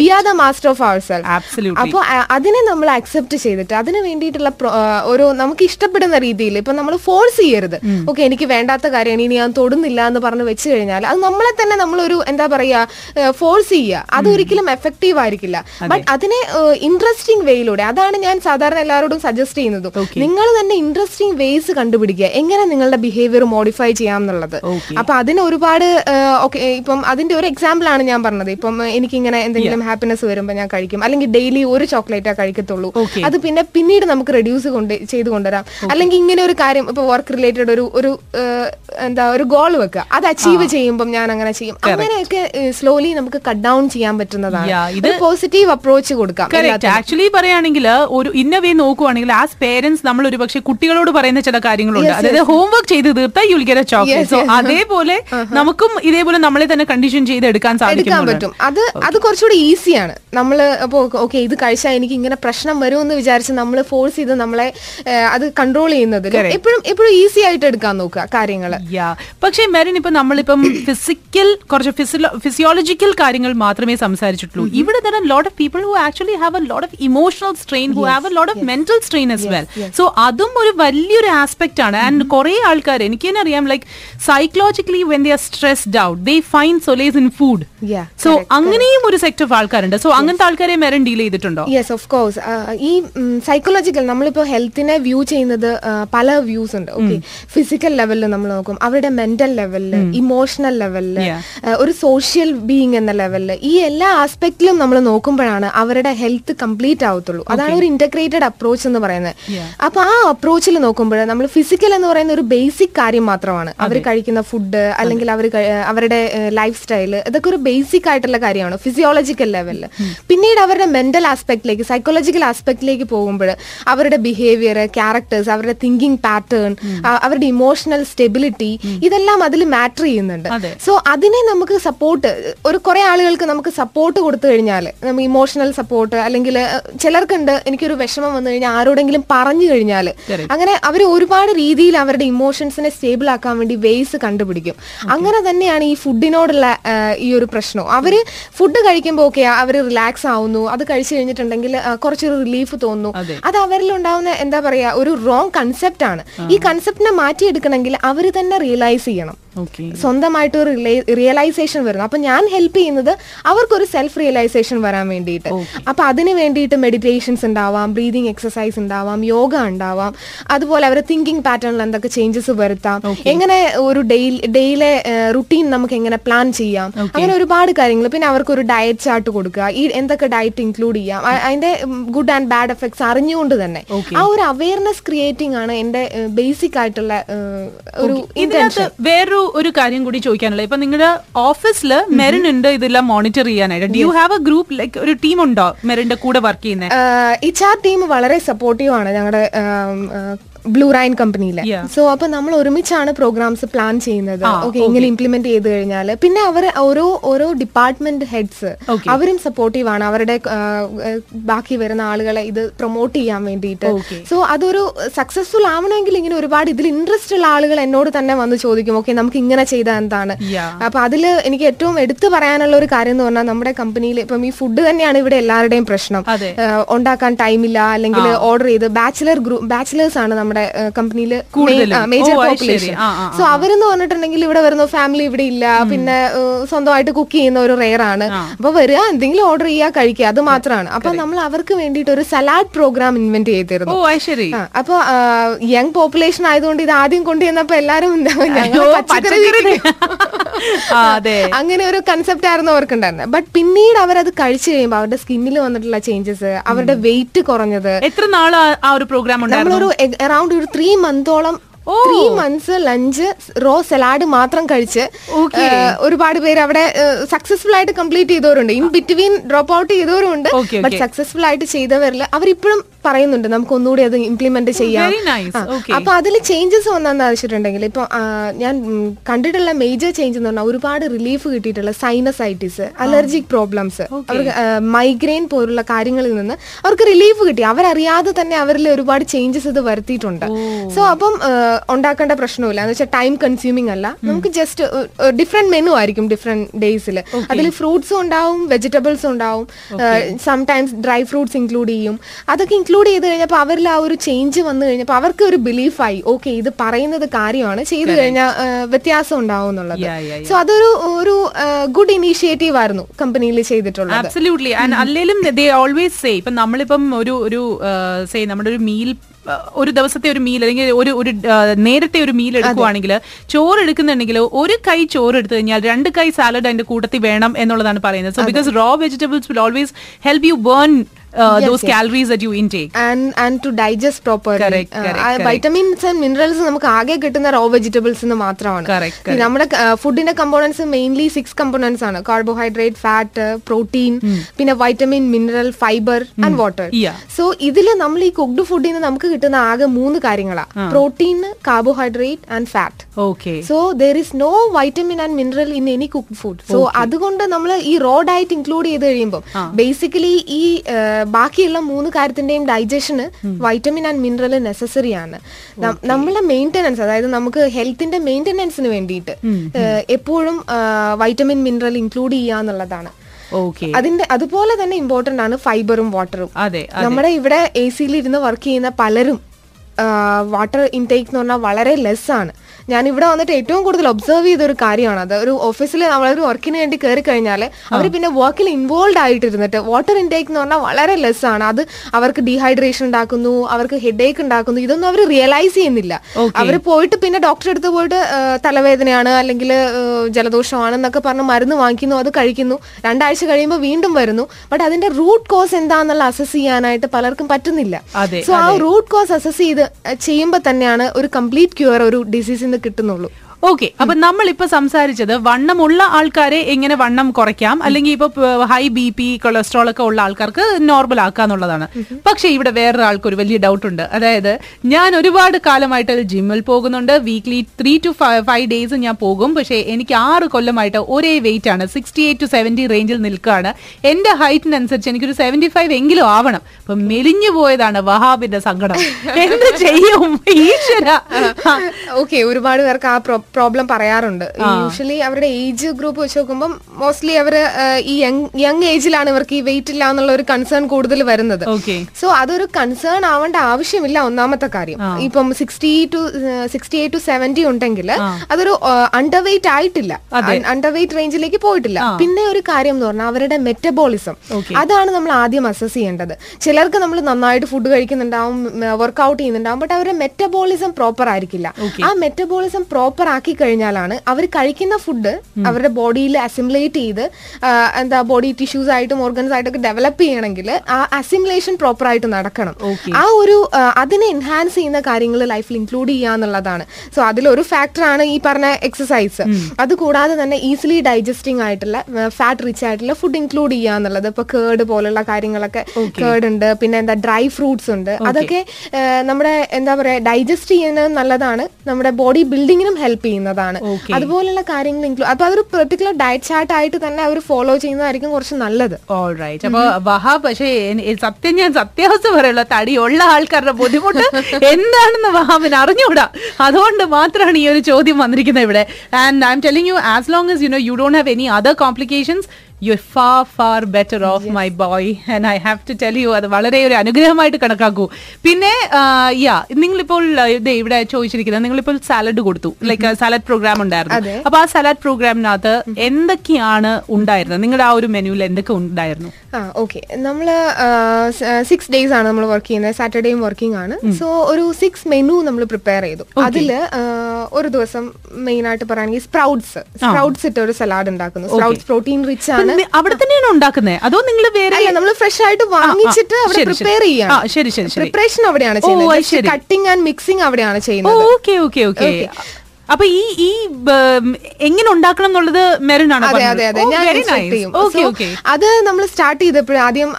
We are the master of our self അപ്പൊ അപ്പോൾ അതിനെ നമ്മൾ അക്സെപ്റ്റ് ചെയ്തിട്ട് അതിന് വേണ്ടിയിട്ടുള്ള pro- ആ, ഒരു നമുക്ക് ഇഷ്ടപ്പെടുന്ന രീതിയിൽ ഇപ്പൊ നമ്മൾ ഫോഴ്സ് ചെയ്യരുത്. ഓക്കെ എനിക്ക് വേണ്ടാത്ത കാര്യമാണ് ഇനി ഞാൻ തൊടുന്നില്ല എന്ന് പറഞ്ഞ് വെച്ച് കഴിഞ്ഞാൽ അത് നമ്മളെ തന്നെ നമ്മളൊരു എന്താ പറയാ ഫോഴ്സ് ചെയ്യുക. അത് ഒരിക്കലും എഫക്റ്റീവ് ആയിരിക്കില്ല. ബട്ട് അതിനെ ഇൻട്രസ്റ്റിംഗ് വേയിലൂടെ അതാണ് ഞാൻ സാധാരണ എല്ലാവരോടും സജസ്റ്റ് ചെയ്യുന്നത്. നിങ്ങൾ തന്നെ ഇൻട്രസ്റ്റിംഗ് വേസ് കണ്ടുപിടിക്കുക. എങ്ങനെ നിങ്ങളുടെ ബിഹേവിയർ മോഡിഫൈ ചെയ്യാം എന്നുള്ളത്. അപ്പൊ അതിന് ഒരുപാട് ഓക്കെ ഇപ്പം അതിന്റെ ഒരു എക്സാമ്പിൾ ആണ് ഞാൻ പറഞ്ഞത്. ഇപ്പം എനിക്കിങ്ങനെ എന്തെങ്കിലും ഹാപ്പിനെസ് വരുമ്പോൾ ഞാൻ കഴിക്കും. അല്ലെങ്കിൽ ഡെയിലി ഒരു ചോക്ലേറ്റാ കഴിക്കത്തുള്ളൂ. അത് പിന്നെ പിന്നീട് നമുക്ക് റെഡ്യൂസ് കൊണ്ട് ചെയ്ത് കൊണ്ടുവരാം. അല്ലെങ്കിൽ ഇങ്ങനെ ഒരു കാര്യം ഇപ്പൊ വർക്ക് റിലേറ്റഡ് ഒരു ഒരു എന്താ ഒരു ഗോൾ വെക്കുക. അത് അച്ചീവ് ചെയ്യുമ്പോൾ ഞാൻ അങ്ങനെ ചെയ്യും. അങ്ങനെയൊക്കെ സ്ലോലി നമുക്ക് കട്ട് ഡൗൺ ചെയ്യാൻ പറ്റുന്നതാണ്. ഇത് പോസിറ്റീവ് അപ്രോച്ച് കൊടുക്കാം ആക്ച്വലി പറയുകയാണെങ്കിൽ ഒരു ഇന്ന വേ നോക്കുവാണെങ്കിൽ ആസ് പേരൻസ് നമ്മൾ ഒരു പക്ഷേ കുട്ടികളോട് പറയുന്ന ചില കാര്യങ്ങളുണ്ട്. അതായത് ഹോംവർക്ക് ചെയ്ത് തീർത്താൽ you'll get a chocolate so അതേപോലെ നമുക്കും ഇതേപോലെ നമ്മളെ തന്നെ കണ്ടീഷൻ ചെയ്ത് എടുക്കാൻ എടുക്കാൻ സാധിക്കും പറ്റും. അത് അത് കുറച്ചുകൂടി ഈസിയാണ് നമ്മൾ അപ്പോൾ ഓക്കെ ഇത് കഴിച്ചാൽ എനിക്ക് ഇങ്ങനെ പ്രശ്നം വരുമെന്ന് വിചാരിച്ച് നമ്മൾ ഫോഴ്സ് ഇൻഫ്ലുവൻസ് ചെയ്ത് നമ്മളെ അത് കൺട്രോൾ ചെയ്യുന്നത്. എപ്പോഴും എപ്പോഴും ഈസി ആയിട്ട് എടുക്കാൻ നോക്കുക കാര്യങ്ങൾ പക്ഷേ മെറിൻ ഇപ്പൊ നമ്മളിപ്പം ഫിസിക്കൽ കുറച്ച് ഫിസിയോളജിക്കൽ കാര്യങ്ങൾ മാത്രമേ സംസാരിച്ചിട്ടുള്ളൂ. ഇവിടെ തന്നെ lot of people who actually have a lot of emotional strain who have a lot of mental strain as well so അതും ഒരു വലിയൊരു ആസ്പെക്ട് ആണ്. ആൻഡ് കുറെ ആൾക്കാർ എനിക്ക് തന്നെ അറിയാം like psychologically when they are stressed out they find solace in food so അങ്ങനെയും ഒരു സെക്ട് ഓഫ് ആൾക്കാരുണ്ട്. സോ അങ്ങനത്തെ ആൾക്കാരെ മെറിൻ ഡീൽ ചെയ്തിട്ടുണ്ടോ? യെസ് ഓഫ് കോഴ്സ് ഈ സൈക്കോളജിക്കൽ നമ്മളിപ്പോ ഹെൽത്തിനെ വ്യൂ ചെയ്യുന്നത് പല വ്യൂസ് ഉണ്ട്. ഓക്കെ ഫിസിക്കൽ ലെവലിൽ നമ്മൾ നോക്കും. അവരുടെ മെന്റൽ ലെവലിൽ ഇമോഷണൽ ലെവലിൽ ഒരു സോഷ്യൽ ബീയിങ് എന്ന ലെവലിൽ ഈ എല്ലാ ആസ്പെക്റ്റിലും നമ്മൾ നോക്കുമ്പോഴാണ് അവരുടെ ഹെൽത്ത് കംപ്ലീറ്റ് ആവത്തുള്ളൂ. അതാണ് ഒരു ഇന്റഗ്രേറ്റഡ് അപ്രോച്ച് എന്ന് പറയുന്നത്. അപ്പൊ ആ അപ്രോച്ചിൽ നോക്കുമ്പോൾ നമ്മൾ ഫിസിക്കൽ എന്ന് പറയുന്ന ഒരു ബേസിക് കാര്യം മാത്രമാണ്. അവർ കഴിക്കുന്ന ഫുഡ് അല്ലെങ്കിൽ അവർ അവരുടെ ലൈഫ് സ്റ്റൈൽ ഇതൊക്കെ ഒരു ബേസിക് ആയിട്ടുള്ള കാര്യമാണ് ഫിസിയോളജിക്കൽ ലെവലിൽ പിന്നീട് അവരുടെ മെന്റൽ ആസ്പെക്റ്റിലേക്ക് സൈക്കോളജിക്കൽ ആസ്പെക്റ്റിലേക്ക് പോകുമ്പോൾ അവരുടെ ബിഹേവിയർ ക്യാരക്ടേഴ്സ് അവരുടെ തിങ്കിങ് പാറ്റേൺ അവരുടെ ഇമോഷണൽ സ്റ്റെബിലിറ്റി ഇതെല്ലാം അതിൽ മാറ്റർ ചെയ്യുന്നുണ്ട്. സോ അതിനെ നമുക്ക് സപ്പോർട്ട് ഒരു കുറെ ആളുകൾക്ക് നമുക്ക് സപ്പോർട്ട് കൊടുത്തു കഴിഞ്ഞാൽ നമുക്ക് ഇമോഷണൽ സപ്പോർട്ട് അല്ലെങ്കിൽ ചിലർക്കുണ്ട് എനിക്കൊരു വിഷമം വന്നു കഴിഞ്ഞാൽ ആരോടെങ്കിലും പറഞ്ഞു കഴിഞ്ഞാൽ അങ്ങനെ അവർ ഒരുപാട് രീതിയിൽ അവരുടെ ഇമോഷൻസിനെ സ്റ്റേബിൾ ആക്കാൻ വേണ്ടി വേസ് കണ്ടുപിടിക്കും. അങ്ങനെ തന്നെയാണ് ഈ ഫുഡിനോടുള്ള ഈ ഒരു പ്രശ്നം. അവർ ഫുഡ് കഴിക്കുമ്പോൾ ഓക്കെ അവർ റിലാക്സ് ആവുന്നു. അത് കഴിച്ചു കഴിഞ്ഞിട്ടുണ്ടെങ്കിൽ കുറച്ചൊരു റിലീഫ് തോന്നുന്നു. അത്. അത് അവരിൽ ഉണ്ടാവുന്ന എന്താ പറയാ ഒരു റോങ് കൺസെപ്റ്റ് ആണ്. ഈ കൺസെപ്റ്റിനെ മാറ്റിയെടുക്കണമെങ്കിൽ അവർ തന്നെ റിയലൈസ് ചെയ്യണം. സ്വന്തമായിട്ട് ഒരു റിയലൈസേഷൻ വരുന്നു. അപ്പൊ ഞാൻ ഹെൽപ്പ് ചെയ്യുന്നത് അവർക്കൊരു സെൽഫ് റിയലൈസേഷൻ വരാൻ വേണ്ടിയിട്ട്. അപ്പൊ അതിന് വേണ്ടിയിട്ട് മെഡിറ്റേഷൻസ് ഉണ്ടാവാം ബ്രീതിങ് എക്സസൈസ് ഉണ്ടാവാം യോഗ ഉണ്ടാവാം. അതുപോലെ അവരെ തിങ്കിങ് പാറ്റേണിൽ എന്തൊക്കെ ചേഞ്ചസ് വരുത്താം. എങ്ങനെ ഒരു ഡെയിലി ഡെയിലെ റുട്ടീൻ നമുക്ക് എങ്ങനെ പ്ലാൻ ചെയ്യാം. അങ്ങനെ ഒരുപാട് കാര്യങ്ങൾ. പിന്നെ അവർക്ക് ഒരു ഡയറ്റ് ചാർട്ട് കൊടുക്കുക. ഈ എന്തൊക്കെ ഡയറ്റ് ഇൻക്ലൂഡ് ചെയ്യാം. അതിന്റെ ഗുഡ് ആൻഡ് ബാഡ് എഫക്ട്സ് അറിഞ്ഞുകൊണ്ട് തന്നെ. ആ ഒരു അവയർനെസ് ക്രിയേറ്റിംഗ് ആണ് എന്റെ ബേസിക് ആയിട്ടുള്ള ഒരു ഇതിനകത്ത് വേറൊരു ഒരു കാര്യം കൂടി ചോദിക്കാനുള്ളത്. ഇപ്പൊ നിങ്ങളുടെ ഓഫീസിൽ മെറിൻ ഉണ്ട് ഇതെല്ലാം മോണിറ്റർ ചെയ്യാനായിട്ട്. Do you have a group like ഒരു ടീം ഉണ്ടോ മെറിന്റെ കൂടെ വർക്ക് ചെയ്യുന്നത് എച്ച് ആർ ടീം വളരെ സപ്പോർട്ടീവ് ആണ്. ഞങ്ങളുടെ ബ്ലൂ റൈൻ കമ്പനിയിലെ. സോ അപ്പൊ നമ്മൾ ഒരുമിച്ചാണ് പ്രോഗ്രാംസ് പ്ലാൻ ചെയ്യുന്നത്. ഓക്കെ ഇങ്ങനെ ഇംപ്ലിമെന്റ് ചെയ്ത് കഴിഞ്ഞാൽ പിന്നെ അവർ ഓരോ ഓരോ ഡിപ്പാർട്ട്മെന്റ് ഹെഡ്സ്. അവരും സപ്പോർട്ടീവ് ആണ്. അവരുടെ ബാക്കി വരുന്ന ആളുകളെ ഇത് പ്രൊമോട്ട് ചെയ്യാൻ വേണ്ടിയിട്ട്. സോ അതൊരു സക്സസ്ഫുൾ ആവണമെങ്കിൽ ഇങ്ങനെ ഒരുപാട് ഇതിൽ ഇൻട്രസ്റ്റ് ഉള്ള ആളുകൾ എന്നോട് തന്നെ വന്ന് ചോദിക്കും ഓക്കെ നമുക്ക് ഇങ്ങനെ ചെയ്താൽ എന്താണ്. അപ്പൊ അതിൽ എനിക്ക് ഏറ്റവും എടുത്തു പറയാനുള്ള ഒരു കാര്യം എന്ന് പറഞ്ഞാൽ നമ്മുടെ കമ്പനിയിൽ ഇപ്പം ഈ ഫുഡ് തന്നെയാണ് ഇവിടെ എല്ലാവരുടെയും പ്രശ്നം. ഉണ്ടാക്കാൻ ടൈമില്ല അല്ലെങ്കിൽ ഓർഡർ ചെയ്ത് ബാച്ചിലർ ഗ്രൂപ്പ് ബാച്ചിലേഴ്സ് ആണ് നമ്മുടെ കമ്പനിയിൽ കൂടുതലും. മേജർ പോപ്പുലേഷൻ സോ അവരെന്ന് പറഞ്ഞിട്ടുണ്ടെങ്കിൽ ഇവിടെ വരുന്ന ഫാമിലി ഇവിടെ ഇല്ല. പിന്നെ സ്വന്തമായിട്ട് കുക്ക് ചെയ്യുന്ന ഒരു റെയർ ആണ്. അപ്പൊ വരിക എന്തെങ്കിലും ഓർഡർ ചെയ്യുക കഴിക്കുക. അത് മാത്രമാണ്. അപ്പൊ നമ്മൾ അവർക്ക് വേണ്ടിയിട്ട് ഒരു സലാഡ് പ്രോഗ്രാം ഇൻവെന്റ് ചെയ്തിരുന്നു. അപ്പൊ യങ് പോപ്പുലേഷൻ ആയതുകൊണ്ട് ഇത് ആദ്യം കൊണ്ടുവന്നപ്പോ എല്ലാരും. അങ്ങനെ ഒരു കൺസെപ്റ്റ് ആയിരുന്നു അവർക്ക് ഉണ്ടായിരുന്നത് ബട്ട് പിന്നീട് അവരത് കഴിച്ചു കഴിയുമ്പോൾ അവരുടെ സ്കിന്നിൽ വന്നിട്ടുള്ള ചേഞ്ചസ് അവരുടെ വെയിറ്റ് കുറഞ്ഞത് എത്ര നാൾ ആ- ഒരു പ്രോഗ്രാം നമ്മളൊരു അറൌണ്ട് ഒരു three മന്തോളം. Three months lunch raw salad മാത്രം കഴിച്ച് ഒരുപാട് പേര് അവിടെ സക്സസ്ഫുൾ ആയിട്ട് കംപ്ലീറ്റ് ചെയ്തവരുണ്ട്. ഇൻ ബിറ്റ്വീൻ ഡ്രോപ്പ് ഔട്ട് ചെയ്തവരുണ്ട് ബട്ട് സക്സസ്ഫുൾ ആയിട്ട് ചെയ്തവരിൽ അവരിപ്പോഴും പറയുന്നുണ്ട് നമുക്ക് ഒന്നുകൂടി അത് ഇംപ്ലിമെന്റ് ചെയ്യാം. ആ, Okay. അപ്പൊ അതിൽ ചേഞ്ചസ് വന്നാന്ന് വെച്ചിട്ടുണ്ടെങ്കിൽ ഇപ്പൊ ഞാൻ കണ്ടിട്ടുള്ള മേജർ ചേഞ്ച് എന്ന് പറഞ്ഞാൽ ഒരുപാട് റിലീഫ് കിട്ടിയിട്ടുള്ള സൈനസൈറ്റിസ് അലർജിക് പ്രോബ്ലംസ് അവർക്ക് മൈഗ്രെയിൻ പോലുള്ള കാര്യങ്ങളിൽ നിന്ന് അവർക്ക് റിലീഫ് കിട്ടി. അവരറിയാതെ തന്നെ അവരിൽ ഒരുപാട് ചേഞ്ചസ് ഇത് വരുത്തിയിട്ടുണ്ട്. സോ അപ്പം ആ, ഉണ്ടാക്കേണ്ട പ്രശ്നമില്ല എന്ന് വെച്ചാൽ ടൈം കൺസ്യൂമിങ് അല്ല. നമുക്ക് ജസ്റ്റ് ഡിഫറെന്റ് മെനു ആയിരിക്കും ഡിഫറെന്റ് ഡേയ്സിൽ അതിൽ ഫ്രൂട്ട്സും ഉണ്ടാവും വെജിറ്റബിൾസും ഉണ്ടാവും. സംടൈംസ് ഡ്രൈ ഫ്രൂട്ട്സ് ഇൻക്ലൂഡ് ചെയ്യും. അതൊക്കെ ഇൻക്ലൂഡ് ചെയ്ത് കഴിഞ്ഞപ്പോൾ അവരിൽ ആ ഒരു ചേഞ്ച് വന്നു കഴിഞ്ഞപ്പോൾ അവർക്ക് ഒരു ബിലീഫായി ഓക്കെ ഇത് പറയുന്നത് കാര്യമാണ്. ചെയ്തു കഴിഞ്ഞാൽ വ്യത്യാസം ഉണ്ടാവും എന്നുള്ളത്. സോ അതൊരു ഒരു ഗുഡ് ഇനീഷ്യേറ്റീവ് ആയിരുന്നു കമ്പനിയിൽ ചെയ്തിട്ടുള്ളത്. ആൻഡ് അല്ലേലും ദേ ഓൾവേസ് സേ ഇപ്പം നമ്മളിപ്പം ഒരു ഒരു സേ നമ്മുടെ ഒരു മീൽ ഒരു ദിവസത്തെ ഒരു മീൽ അല്ലെങ്കിൽ ഒരു ഒരു നേരത്തെ ഒരു മീൽ എടുക്കുവാണെങ്കിൽ ചോറ് എടുക്കുന്നുണ്ടെങ്കിൽ ഒരു കൈ ചോറ് എടുത്തു കഴിഞ്ഞാൽ രണ്ട് കൈ സാലഡ് അതിന്റെ കൂട്ടത്തിൽ വേണം എന്നുള്ളതാണ് പറയുന്നത്. So because raw vegetables will always help you burn those calories that you intake and and to digest proper Correct, correct, correct. Vitamins and minerals നമുക്ക് ആകെ കിട്ടുന്ന റോ വെജിറ്റബിൾസ് മാത്രമാണ്. നമ്മുടെ ഫുഡിന്റെ കമ്പോണൻസ് മെയിൻലി സിക്സ് കമ്പോണൻസ് ആണ്. കാർബോഹൈഡ്രേറ്റ് ഫാറ്റ് പ്രോട്ടീൻ പിന്നെ vitamin mineral fibre and water so ഇതിൽ നമ്മൾ ഈ കുക്ഡ് ഫുഡിൽ നിന്ന് നമുക്ക് കിട്ടുന്ന ആകെ മൂന്ന് കാര്യങ്ങളാണ് protein carbohydrate and fat okay so there is no vitamin and mineral in any cooked food so അതുകൊണ്ട് നമ്മൾ ഈ റോ ഡയറ്റ് ഇൻക്ലൂഡ് ചെയ്ത് കഴിയുമ്പോൾ ബേസിക്കലി ഈ ബാക്കിയുള്ള മൂന്ന് കാര്യത്തിന്റെയും ഡൈജഷന് വൈറ്റമിൻ ആൻഡ് മിനറൽ നെസസറി ആണ്. നമ്മളെ മെയിന്റനൻസ് അതായത് നമുക്ക് ഹെൽത്തിന്റെ മെയിന്റനൻസിന് വേണ്ടിയിട്ട് എപ്പോഴും വൈറ്റമിൻ മിനറൽ ഇൻക്ലൂഡ് ചെയ്യുക എന്നുള്ളതാണ്. ഓക്കെ അതിന്റെ അതുപോലെ തന്നെ ഇമ്പോർട്ടന്റ് ആണ് ഫൈബറും വാട്ടറും അതെ നമ്മുടെ ഇവിടെ എ സിയിൽ ഇരുന്ന് വർക്ക് ചെയ്യുന്ന പലരും വാട്ടർ ഇൻടേക്ക് എന്ന് പറഞ്ഞാൽ വളരെ ലെസ് ആണ്. ഞാൻ ഇവിടെ വന്നിട്ട് ഏറ്റവും കൂടുതൽ ഒബ്സർവ് ചെയ്ത ഒരു കാര്യമാണ് അത്. ഒരു ഓഫീസിൽ നമ്മളൊരു വർക്കിന് വേണ്ടി കയറി കഴിഞ്ഞാൽ അവർ പിന്നെ വർക്കിൽ ഇൻവോൾവ് ആയിട്ടിരുന്നിട്ട് വാട്ടർ ഇൻടേക്ക് എന്ന് പറഞ്ഞാൽ വളരെ ലെസ് ആണ്. അത് അവർക്ക് ഡീഹൈഡ്രേഷൻ ഉണ്ടാക്കുന്നു അവർക്ക് ഹെഡേക്ക് ഉണ്ടാക്കുന്നു ഇതൊന്നും അവർ റിയലൈസ് ചെയ്യുന്നില്ല. അവർ പോയിട്ട് പിന്നെ ഡോക്ടറെ അടുത്ത് പോയിട്ട് തലവേദനയാണ് അല്ലെങ്കിൽ ജലദോഷമാണ് എന്നൊക്കെ പറഞ്ഞ് മരുന്ന് വാങ്ങിക്കുന്നു അത് കഴിക്കുന്നു. രണ്ടാഴ്ച കഴിയുമ്പോൾ വീണ്ടും വരുന്നു. ബട്ട് അതിന്റെ റൂട്ട് കോസ് എന്താന്നുള്ള അസസ് ചെയ്യാനായിട്ട് പലർക്കും പറ്റുന്നില്ല. സോ ആ റൂട്ട് കോസ് അസസ് ചെയ്ത് ചെയ്യുമ്പോൾ തന്നെയാണ് ഒരു കംപ്ലീറ്റ് ക്യൂർ ഒരു ഡിസീസിൽ നിന്ന് കിട്ടുന്നുള്ളൂ. ഓക്കെ അപ്പൊ നമ്മൾ ഇപ്പൊ സംസാരിച്ചത് വണ്ണമുള്ള ആൾക്കാരെ എങ്ങനെ വണ്ണം കുറയ്ക്കാം? അല്ലെങ്കിൽ ഇപ്പൊ ഹൈ ബി പി കൊളസ്ട്രോൾ ഒക്കെ ഉള്ള ആൾക്കാർക്ക് നോർമൽ ആക്കാന്നുള്ളതാണ്. പക്ഷെ ഇവിടെ വേറൊരാൾക്ക് ഒരു വലിയ ഡൗട്ട് ഉണ്ട്. അതായത് ഞാൻ ഒരുപാട് കാലമായിട്ട് ജിമ്മിൽ പോകുന്നുണ്ട്. Weekly three to five days ഞാൻ പോകും. പക്ഷേ എനിക്ക് ആറ് കൊല്ലമായിട്ട് ഒരേ വെയിറ്റ് ആണ്. സിക്സ്റ്റി എയ്റ്റ് ടു സെവന്റി റേഞ്ചിൽ നിൽക്കുകയാണ് എന്റെ ഹൈറ്റിനനുസരിച്ച് എനിക്കൊരു സെവന്റി ഫൈവ് എങ്കിലും ആവണം. അപ്പൊ മെലിഞ്ഞു പോയതാണ് വഹാബിന്റെ സങ്കടം. എന്ത് ചെയ്യും? ഈശ്വര. ഓക്കെ ഒരുപാട് പേർക്ക് ആ പ്രോബ്ലം പറയാറുണ്ട്. യൂഷ്വലി അവരുടെ ഏജ് ഗ്രൂപ്പ് വെച്ച് നോക്കുമ്പോൾ മോസ്റ്റ്ലി അവർ ഈ യങ് ഏജിലാണ് ഇവർക്ക് ഈ വെയിറ്റ് ഇല്ല എന്നുള്ള ഒരു കൺസേൺ കൂടുതൽ വരുന്നത്. സോ അതൊരു കൺസേൺ ആവേണ്ട ആവശ്യമില്ല ഒന്നാമത്തെ കാര്യം. ഇപ്പം sixty to sixty eight to seventy ഉണ്ടെങ്കിൽ അതൊരു അണ്ടർ വെയിറ്റ് ആയിട്ടില്ല. അണ്ടർ വെയിറ്റ് റേഞ്ചിലേക്ക് പോയിട്ടില്ല. പിന്നെ ഒരു കാര്യം എന്ന് പറഞ്ഞാൽ അവരുടെ മെറ്റബോളിസം. അതാണ് നമ്മൾ ആദ്യം അസസ് ചെയ്യേണ്ടത്. ചിലർക്ക് നമ്മൾ നന്നായിട്ട് ഫുഡ് കഴിക്കുന്നുണ്ടാവും വർക്ക്ഔട്ട് ചെയ്യുന്നുണ്ടാവും ബട്ട് അവരുടെ മെറ്റബോളിസം പ്രോപ്പർ ആയിരിക്കില്ല. ആ മെറ്റബോളിസം പ്രോപ്പർ ആക്കി കഴിഞ്ഞാലാണ് അവർ കഴിക്കുന്ന ഫുഡ് അവരുടെ ബോഡിയിൽ അസിമുലേറ്റ് ചെയ്ത് എന്താ ബോഡി ടിഷ്യൂസ് ആയിട്ടും ഓർഗൻസ് ആയിട്ടൊക്കെ ഡെവലപ്പ് ചെയ്യണമെങ്കിൽ ആ അസിമുലേഷൻ പ്രോപ്പർ ആയിട്ട് നടക്കണം. ആ ഒരു അതിനെ എൻഹാൻസ് ചെയ്യുന്ന കാര്യങ്ങൾ ലൈഫിൽ ഇൻക്ലൂഡ് ചെയ്യുക എന്നുള്ളതാണ്. സോ അതിലൊരു ഫാക്ടറാണ് ഈ പറഞ്ഞ എക്സസൈസ് അത് കൂടാതെ തന്നെ ഈസിലി ഡൈജസ്റ്റിംഗ് ആയിട്ടുള്ള ഫാറ്റ് റിച്ച് ആയിട്ടുള്ള ഫുഡ് ഇൻക്ലൂഡ് ചെയ്യുക എന്നുള്ളത്. ഇപ്പൊ കേർഡ് പോലുള്ള കാര്യങ്ങളൊക്കെ കേർഡ് ഉണ്ട് പിന്നെ എന്താ ഡ്രൈ ഫ്രൂട്ട്സ് ഉണ്ട്. അതൊക്കെ നമ്മുടെ എന്താ പറയാ ഡൈജസ്റ്റ് ചെയ്യുന്നത് നല്ലതാണ്. നമ്മുടെ ബോഡി ബിൽഡിങ്ങിനും ഹെൽപ്പ് ചെയ്യുന്നതാണ്. അതുപോലുള്ള കാര്യങ്ങൾ ഇൻക്ലൂഡ് അപ്പൊ അതൊരു പെർട്ടിക്കുലർ ഡയറ്റ് ചാർട്ട് ആയിട്ട് തന്നെ അവർ ഫോളോ ചെയ്യുന്നതായിരിക്കും കുറച്ച് നല്ലത്. ഓൾറൈറ്റ് അപ്പൊ വഹാ പക്ഷേ സത്യം ഞാൻ സത്യാവസ്ഥ പറയുള്ള. തടിയുള്ള ആൾക്കാരുടെ ബുദ്ധിമുട്ട് എന്താണെന്ന് വഹാബിന് അറിഞ്ഞൂടാ. അതുകൊണ്ട് മാത്രമാണ് ഈ ഒരു ചോദ്യം വന്നിരിക്കുന്നത് ഇവിടെ. And I am telling you as long as you know you don't have any other complications you are far far better off my boy and I have to tell you അത് വളരെ ഒരു അനുഗ്രഹമായിട്ട് കണക്കാക്കൂ. പിന്നെ യാ നിങ്ങളിപ്പോൾ ഇവിടെ ചോദിച്ചിരിക്കുന്നത് നിങ്ങളിപ്പോൾ സാലഡ് കൊടുത്തു. ലൈക്ക് സാലഡ് പ്രോഗ്രാം ഉണ്ടായിരുന്നു. അപ്പൊ ആ സാലഡ് പ്രോഗ്രാമിനകത്ത് എന്തൊക്കെയാണ് ഉണ്ടായിരുന്നത്? നിങ്ങളുടെ ആ ഒരു മെനുവിൽ എന്തൊക്കെ ഉണ്ടായിരുന്നു? ആ ഓക്കെ നമ്മൾ സിക്സ് ഡേയ്സ് ആണ് നമ്മൾ വർക്ക് ചെയ്യുന്നത്. സാറ്റർഡേയും വർക്കിംഗ് ആണ്. സോ ഒരു സിക്സ് മെനു നമ്മൾ പ്രിപ്പയർ ചെയ്തു. അതിൽ ഒരു ദിവസം മെയിൻ ആയിട്ട് പറയുകയാണെങ്കിൽ സ്പ്രൗട്ട്സ് സ്പ്രൗട്ട്സ് ഇട്ട് ഒരു സലാഡ് ഉണ്ടാക്കുന്നു. സ്പ്രൗട്ട്സ് പ്രോട്ടീൻ റിച്ച് ആണ്. അവിടെ തന്നെയാണ് ഉണ്ടാക്കുന്നത് അതോ നിങ്ങൾ വേറെ നമ്മൾ ഫ്രഷ് ആയിട്ട് വാങ്ങിച്ചിട്ട് അവിടെ. പ്രിപ്പയർ ശരി, ശരി, ശരി. പ്രിപ്പറേഷൻ അവിടെയാണ് ചെയ്യുന്നത്. കട്ടിംഗ് ആൻഡ് മിക്സിംഗ് അവിടെയാണ് ചെയ്യുന്നത്. Okay okay okay. അപ്പൊ ഈ ഈ എങ്ങനെ ഉണ്ടാക്കണം എന്നുള്ളത് മെറിനാണ് അതെ അതെ അതെ. ഞാൻ അത് നമ്മൾ സ്റ്റാർട്ട് ചെയ്തപ്പോഴും ആദ്യം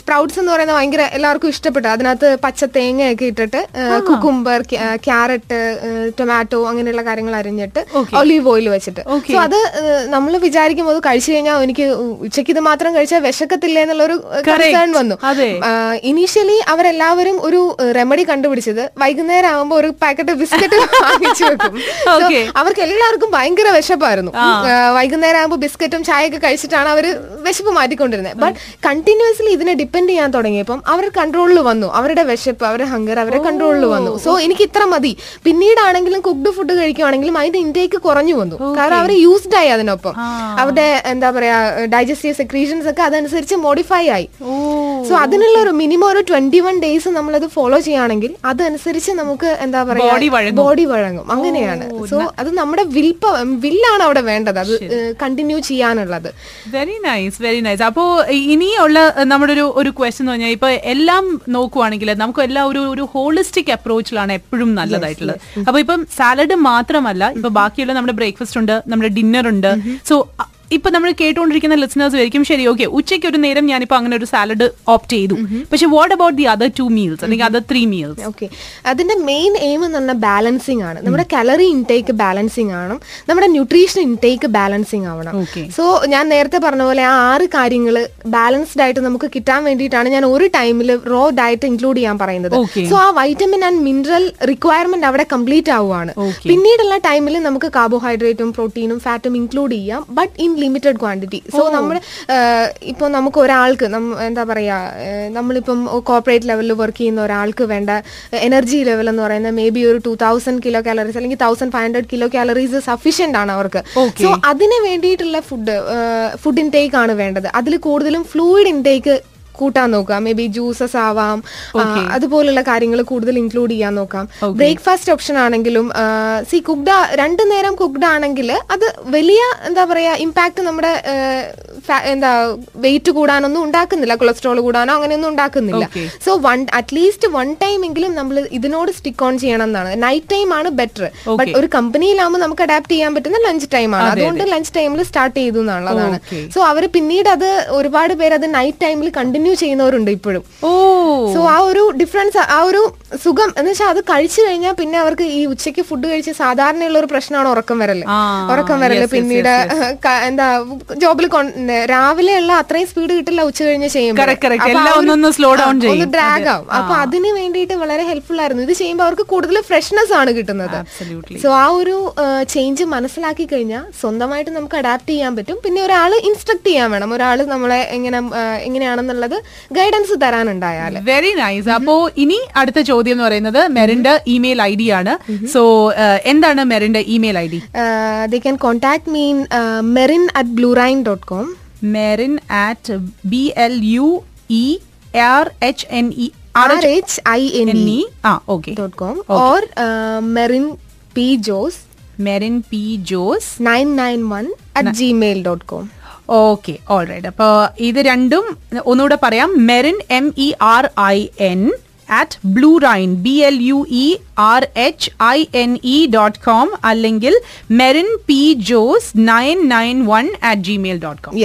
സ്പ്രൗട്ട്സ് എന്ന് പറയുന്നത് ഭയങ്കര എല്ലാവർക്കും ഇഷ്ടപ്പെട്ടു. അതിനകത്ത് പച്ച തേങ്ങയൊക്കെ ഇട്ടിട്ട് കുക്കുംബർ ക്യാരറ്റ് ടൊമാറ്റോ അങ്ങനെയുള്ള കാര്യങ്ങൾ അരിഞ്ഞിട്ട് ഒലീവ് ഓയിൽ വെച്ചിട്ട്. സോ അത് നമ്മൾ വിചാരിക്കുമ്പോൾ അത് കഴിച്ചു കഴിഞ്ഞാൽ എനിക്ക് ഉച്ചയ്ക്ക് ഇത് മാത്രം കഴിച്ചാൽ വിശക്കത്തില്ല എന്നുള്ളൊരു കൺസേൺ വന്നു. ഇനീഷ്യലി അവരെല്ലാവരും ഒരു റെമഡി കണ്ടുപിടിച്ചത് വൈകുന്നേരം ആകുമ്പോൾ ഒരു പാക്കറ്റ് ബിസ്ക്കറ്റ് വാങ്ങിച്ചു വെക്കും. അവർക്ക് എല്ലാവർക്കും ഭയങ്കര വിശപ്പായിരുന്നു. വൈകുന്നേരം ആകുമ്പോൾ ബിസ്ക്കറ്റും ചായയൊക്കെ കഴിച്ചിട്ടാണ് അവർ വിശപ്പ് മാറ്റിക്കൊണ്ടിരുന്നത്. ബട്ട് കണ്ടിന്യൂസ്ലി ഇതിനെ ഡിപ്പെൻഡ് ചെയ്യാൻ തുടങ്ങിയപ്പം അവർ കൺട്രോളിൽ വന്നു. അവരുടെ വിശപ്പ് അവരുടെ ഹങ്കർ അവരെ കൺട്രോളിൽ വന്നു. സോ എനിക്ക് ഇത്ര മതി. പിന്നീടാണെങ്കിലും കുക്ക്ഡ് ഫുഡ് കഴിക്കുവാണെങ്കിലും അതിന്റെ ഇൻടേക്ക് കുറഞ്ഞു വന്നു. കാരണം അവർ യൂസ്ഡ് ആയി അതിനൊപ്പം. അവരുടെ എന്താ പറയാ ഡൈജസ്റ്റീവ് സെക്രീഷൻസ് ഒക്കെ അതനുസരിച്ച് മോഡിഫൈ ആയി. സോ അതിനുള്ള ഒരു മിനിമം ഒരു ട്വന്റി വൺ ഡേയ്സ് നമ്മളത് ഫോളോ ചെയ്യുകയാണെങ്കിൽ അതനുസരിച്ച് നമുക്ക് എന്താ പറയാ. ബോഡി വഴങ്ങും. അങ്ങനെയാണ്. സോ അത് നമ്മുടെ വിൽ വില്ലാണ് അവിടെ വേണ്ടത്. അത് കണ്ടിന്യൂ ചെയ്യാനുള്ളത്. വെരി നൈസ് വെരി നൈസ് അപ്പോ ഇനിയുള്ള നമ്മുടെ ഒരു ഒരു ക്വസ്റ്റ്യൻ എന്ന് പറഞ്ഞാൽ ഇപ്പൊ എല്ലാം നോക്കുവാണെങ്കിൽ നമുക്ക് എല്ലാം ഒരു ഒരു ഹോളിസ്റ്റിക് അപ്രോച്ചിലാണ് എപ്പോഴും നല്ലതായിട്ടുള്ളത്. അപ്പൊ ഇപ്പം സാലഡ് മാത്രമല്ല ഇപ്പൊ ബാക്കിയുള്ള നമ്മുടെ ബ്രേക്ക്ഫാസ്റ്റ് ഉണ്ട് നമ്മുടെ ഡിന്നർ ഉണ്ട്. സോ ഇപ്പൊ നമ്മൾ കേട്ടുകൊണ്ടിരിക്കുന്ന ലിസണേഴ്സ് ആയിരിക്കും ശരി ഓക്കെ ഉച്ചയ്ക്ക് ഒരു നേരം ഞാനിപ്പോ അങ്ങനെ ഒരു സാലഡ് ഓപ്റ്റ് ചെയ്തു. പക്ഷെ what about the other two meals അല്ലെങ്കിൽ അതർ ത്രീ മീൽസ് ഓക്കെ അതിന്റെ മെയിൻ എയിം എന്ന് പറഞ്ഞാൽ ബാലൻസിങ് ആണ്. നമ്മുടെ കലറി ഇൻടേക്ക് ബാലൻസിങ് ആണ് നമ്മുടെ ന്യൂട്രീഷൻ ഇൻടേക്ക് ബാലൻസിങ് ആവണം. സോ ഞാൻ നേരത്തെ പറഞ്ഞ പോലെ ആ ആറ് കാര്യങ്ങൾ ബാലൻസ്ഡ് ആയിട്ട് നമുക്ക് കിട്ടാൻ വേണ്ടിയിട്ടാണ് ഞാൻ ഒരു ടൈമിൽ റോ ഡയറ്റ് ഇൻക്ലൂഡ് ചെയ്യാൻ പറയുന്നത്. സോ ആ വൈറ്റമിൻ ആൻഡ് മിനറൽ റിക്വയർമെന്റ് അവിടെ കംപ്ലീറ്റ് ആവുകയാണ്. പിന്നീടുള്ള ടൈമിൽ നമുക്ക് കാർബോഹൈഡ്രേറ്റും പ്രോട്ടീനും ഫാറ്റും ഇൻക്ലൂഡ് ചെയ്യാം. But in limited quantity so നമ്മൾ ഇപ്പോൾ നമുക്ക് ഒരാൾക്ക് എന്താ പറയുക നമ്മളിപ്പം കോർപ്പറേറ്റ് ലെവലിൽ വർക്ക് ചെയ്യുന്ന ഒരാൾക്ക് വേണ്ട എനർജി ലെവൽ എന്ന് പറയുന്നത് മേ ബി ഒരു ടൂ തൗസൻഡ് കിലോ കാലറീസ് അല്ലെങ്കിൽ thousand five hundred kilo calories sufficient ആണ് അവർക്ക്. സോ അതിന് വേണ്ടിയിട്ടുള്ള ഫുഡ് ഫുഡ് ഇൻടേക്ക് ആണ് വേണ്ടത്. അതിൽ കൂടുതലും ഫ്ലൂയിഡ് ഇൻടേക്ക് കൂട്ടാൻ നോക്കാം മേ ബി ജ്യൂസസ് ആവാം അതുപോലുള്ള കാര്യങ്ങൾ കൂടുതൽ ഇൻക്ലൂഡ് ചെയ്യാൻ നോക്കാം. ബ്രേക്ക്ഫാസ്റ്റ് ഓപ്ഷൻ ആണെങ്കിലും സി കുക്ഡ് രണ്ടു നേരം കുക്ഡ് ആണെങ്കിൽ അത് വലിയ എന്താ പറയാ ഇമ്പാക്ട് നമ്മുടെ എന്താ വെയിറ്റ് കൂടാനൊന്നും ഉണ്ടാക്കുന്നില്ല കൊളസ്ട്രോൾ കൂടാനോ അങ്ങനെയൊന്നും ഉണ്ടാക്കുന്നില്ല. So one at least one time എങ്കിലും നമ്മൾ ഇതിനോട് സ്റ്റിക്ക് ഓൺ ചെയ്യണം എന്നാണ്. നൈറ്റ് ടൈം ആണ് ബെറ്റർ ബട്ട് ഒരു കമ്പനിയിലാവുമ്പോൾ നമുക്ക് അഡാപ്റ്റ് ചെയ്യാൻ പറ്റുന്ന ലഞ്ച് ടൈം ആണ്. അതുകൊണ്ട് ലഞ്ച് ടൈമിൽ സ്റ്റാർട്ട് ചെയ്തു എന്നുള്ളതാണ്. സോ അവർ പിന്നീട് അത് ഒരുപാട് പേര് അത് നൈറ്റ് ടൈമിൽ കണ്ടിന്യൂ ചെയ്യുന്നവരുണ്ട് ഇപ്പോഴും. ഓ. സോ ആ ഒരു ഡിഫറൻസ് ആ ഒരു സുഖം എന്ന് വെച്ചാൽ അത് കഴിച്ചു കഴിഞ്ഞാൽ പിന്നെ അവർക്ക് ഈ ഉച്ചയ്ക്ക് ഫുഡ് കഴിച്ച് സാധാരണയുള്ള ഒരു പ്രശ്നമാണ് ഉറക്കം വരൽ. ഉറക്കം വരൽ പിന്നീട് എന്താ ജോബിൽ രാവിലെ ഉള്ള അത്രയും സ്പീഡ് കിട്ടില്ല ഉച്ച കഴിഞ്ഞ് ചെയ്യുമ്പോൾ സ്ലോ ഡൗൺ. ഒന്ന് ഡ്രാഗ്. ആവും. അപ്പൊ അതിന് വേണ്ടിയിട്ട് വളരെ ഹെൽപ്ഫുൾ ആയിരുന്നു. ഇത് ചെയ്യുമ്പോൾ അവർക്ക് കൂടുതൽ ഫ്രഷ്നെസ് ആണ് കിട്ടുന്നത്. സോ ആ ഒരു ചേഞ്ച് മനസ്സിലാക്കി കഴിഞ്ഞാൽ സ്വന്തമായിട്ട് നമുക്ക് അഡാപ്റ്റ് ചെയ്യാൻ പറ്റും. പിന്നെ ഒരാൾ ഇൻസ്ട്രക്ട് ചെയ്യാൻ വേണം. ഒരാൾ നമ്മളെ എങ്ങനെ എങ്ങനെയാണെന്നുള്ളത് ഗൈഡൻസ് തരാനുണ്ടായാൽ വെരി നൈസ് അപ്പോ ഇനി അടുത്ത ചോദ്യം എന്ന് പറയുന്നത് മെറിന്റെ ഇമെയിൽ ഐ ഡി ആണ്. സോ എന്താണ് മെറിന്റെ email I D? They can contact me in Merin at Blue Rhine dot com Merin at B L U E R H N E R R H I N N E E ah okay dot com or Merin P Jose Merin P Jose nine nine one at Gmail dot com okay alright അപ്പൊ ഇത് രണ്ടും ഒന്നുകൂടെ പറയാം. Merin M E R I N at Blue Rhine B L U E R H I N E dot com അല്ലെങ്കിൽ Merin P Jose nine nine one at Gmail dot com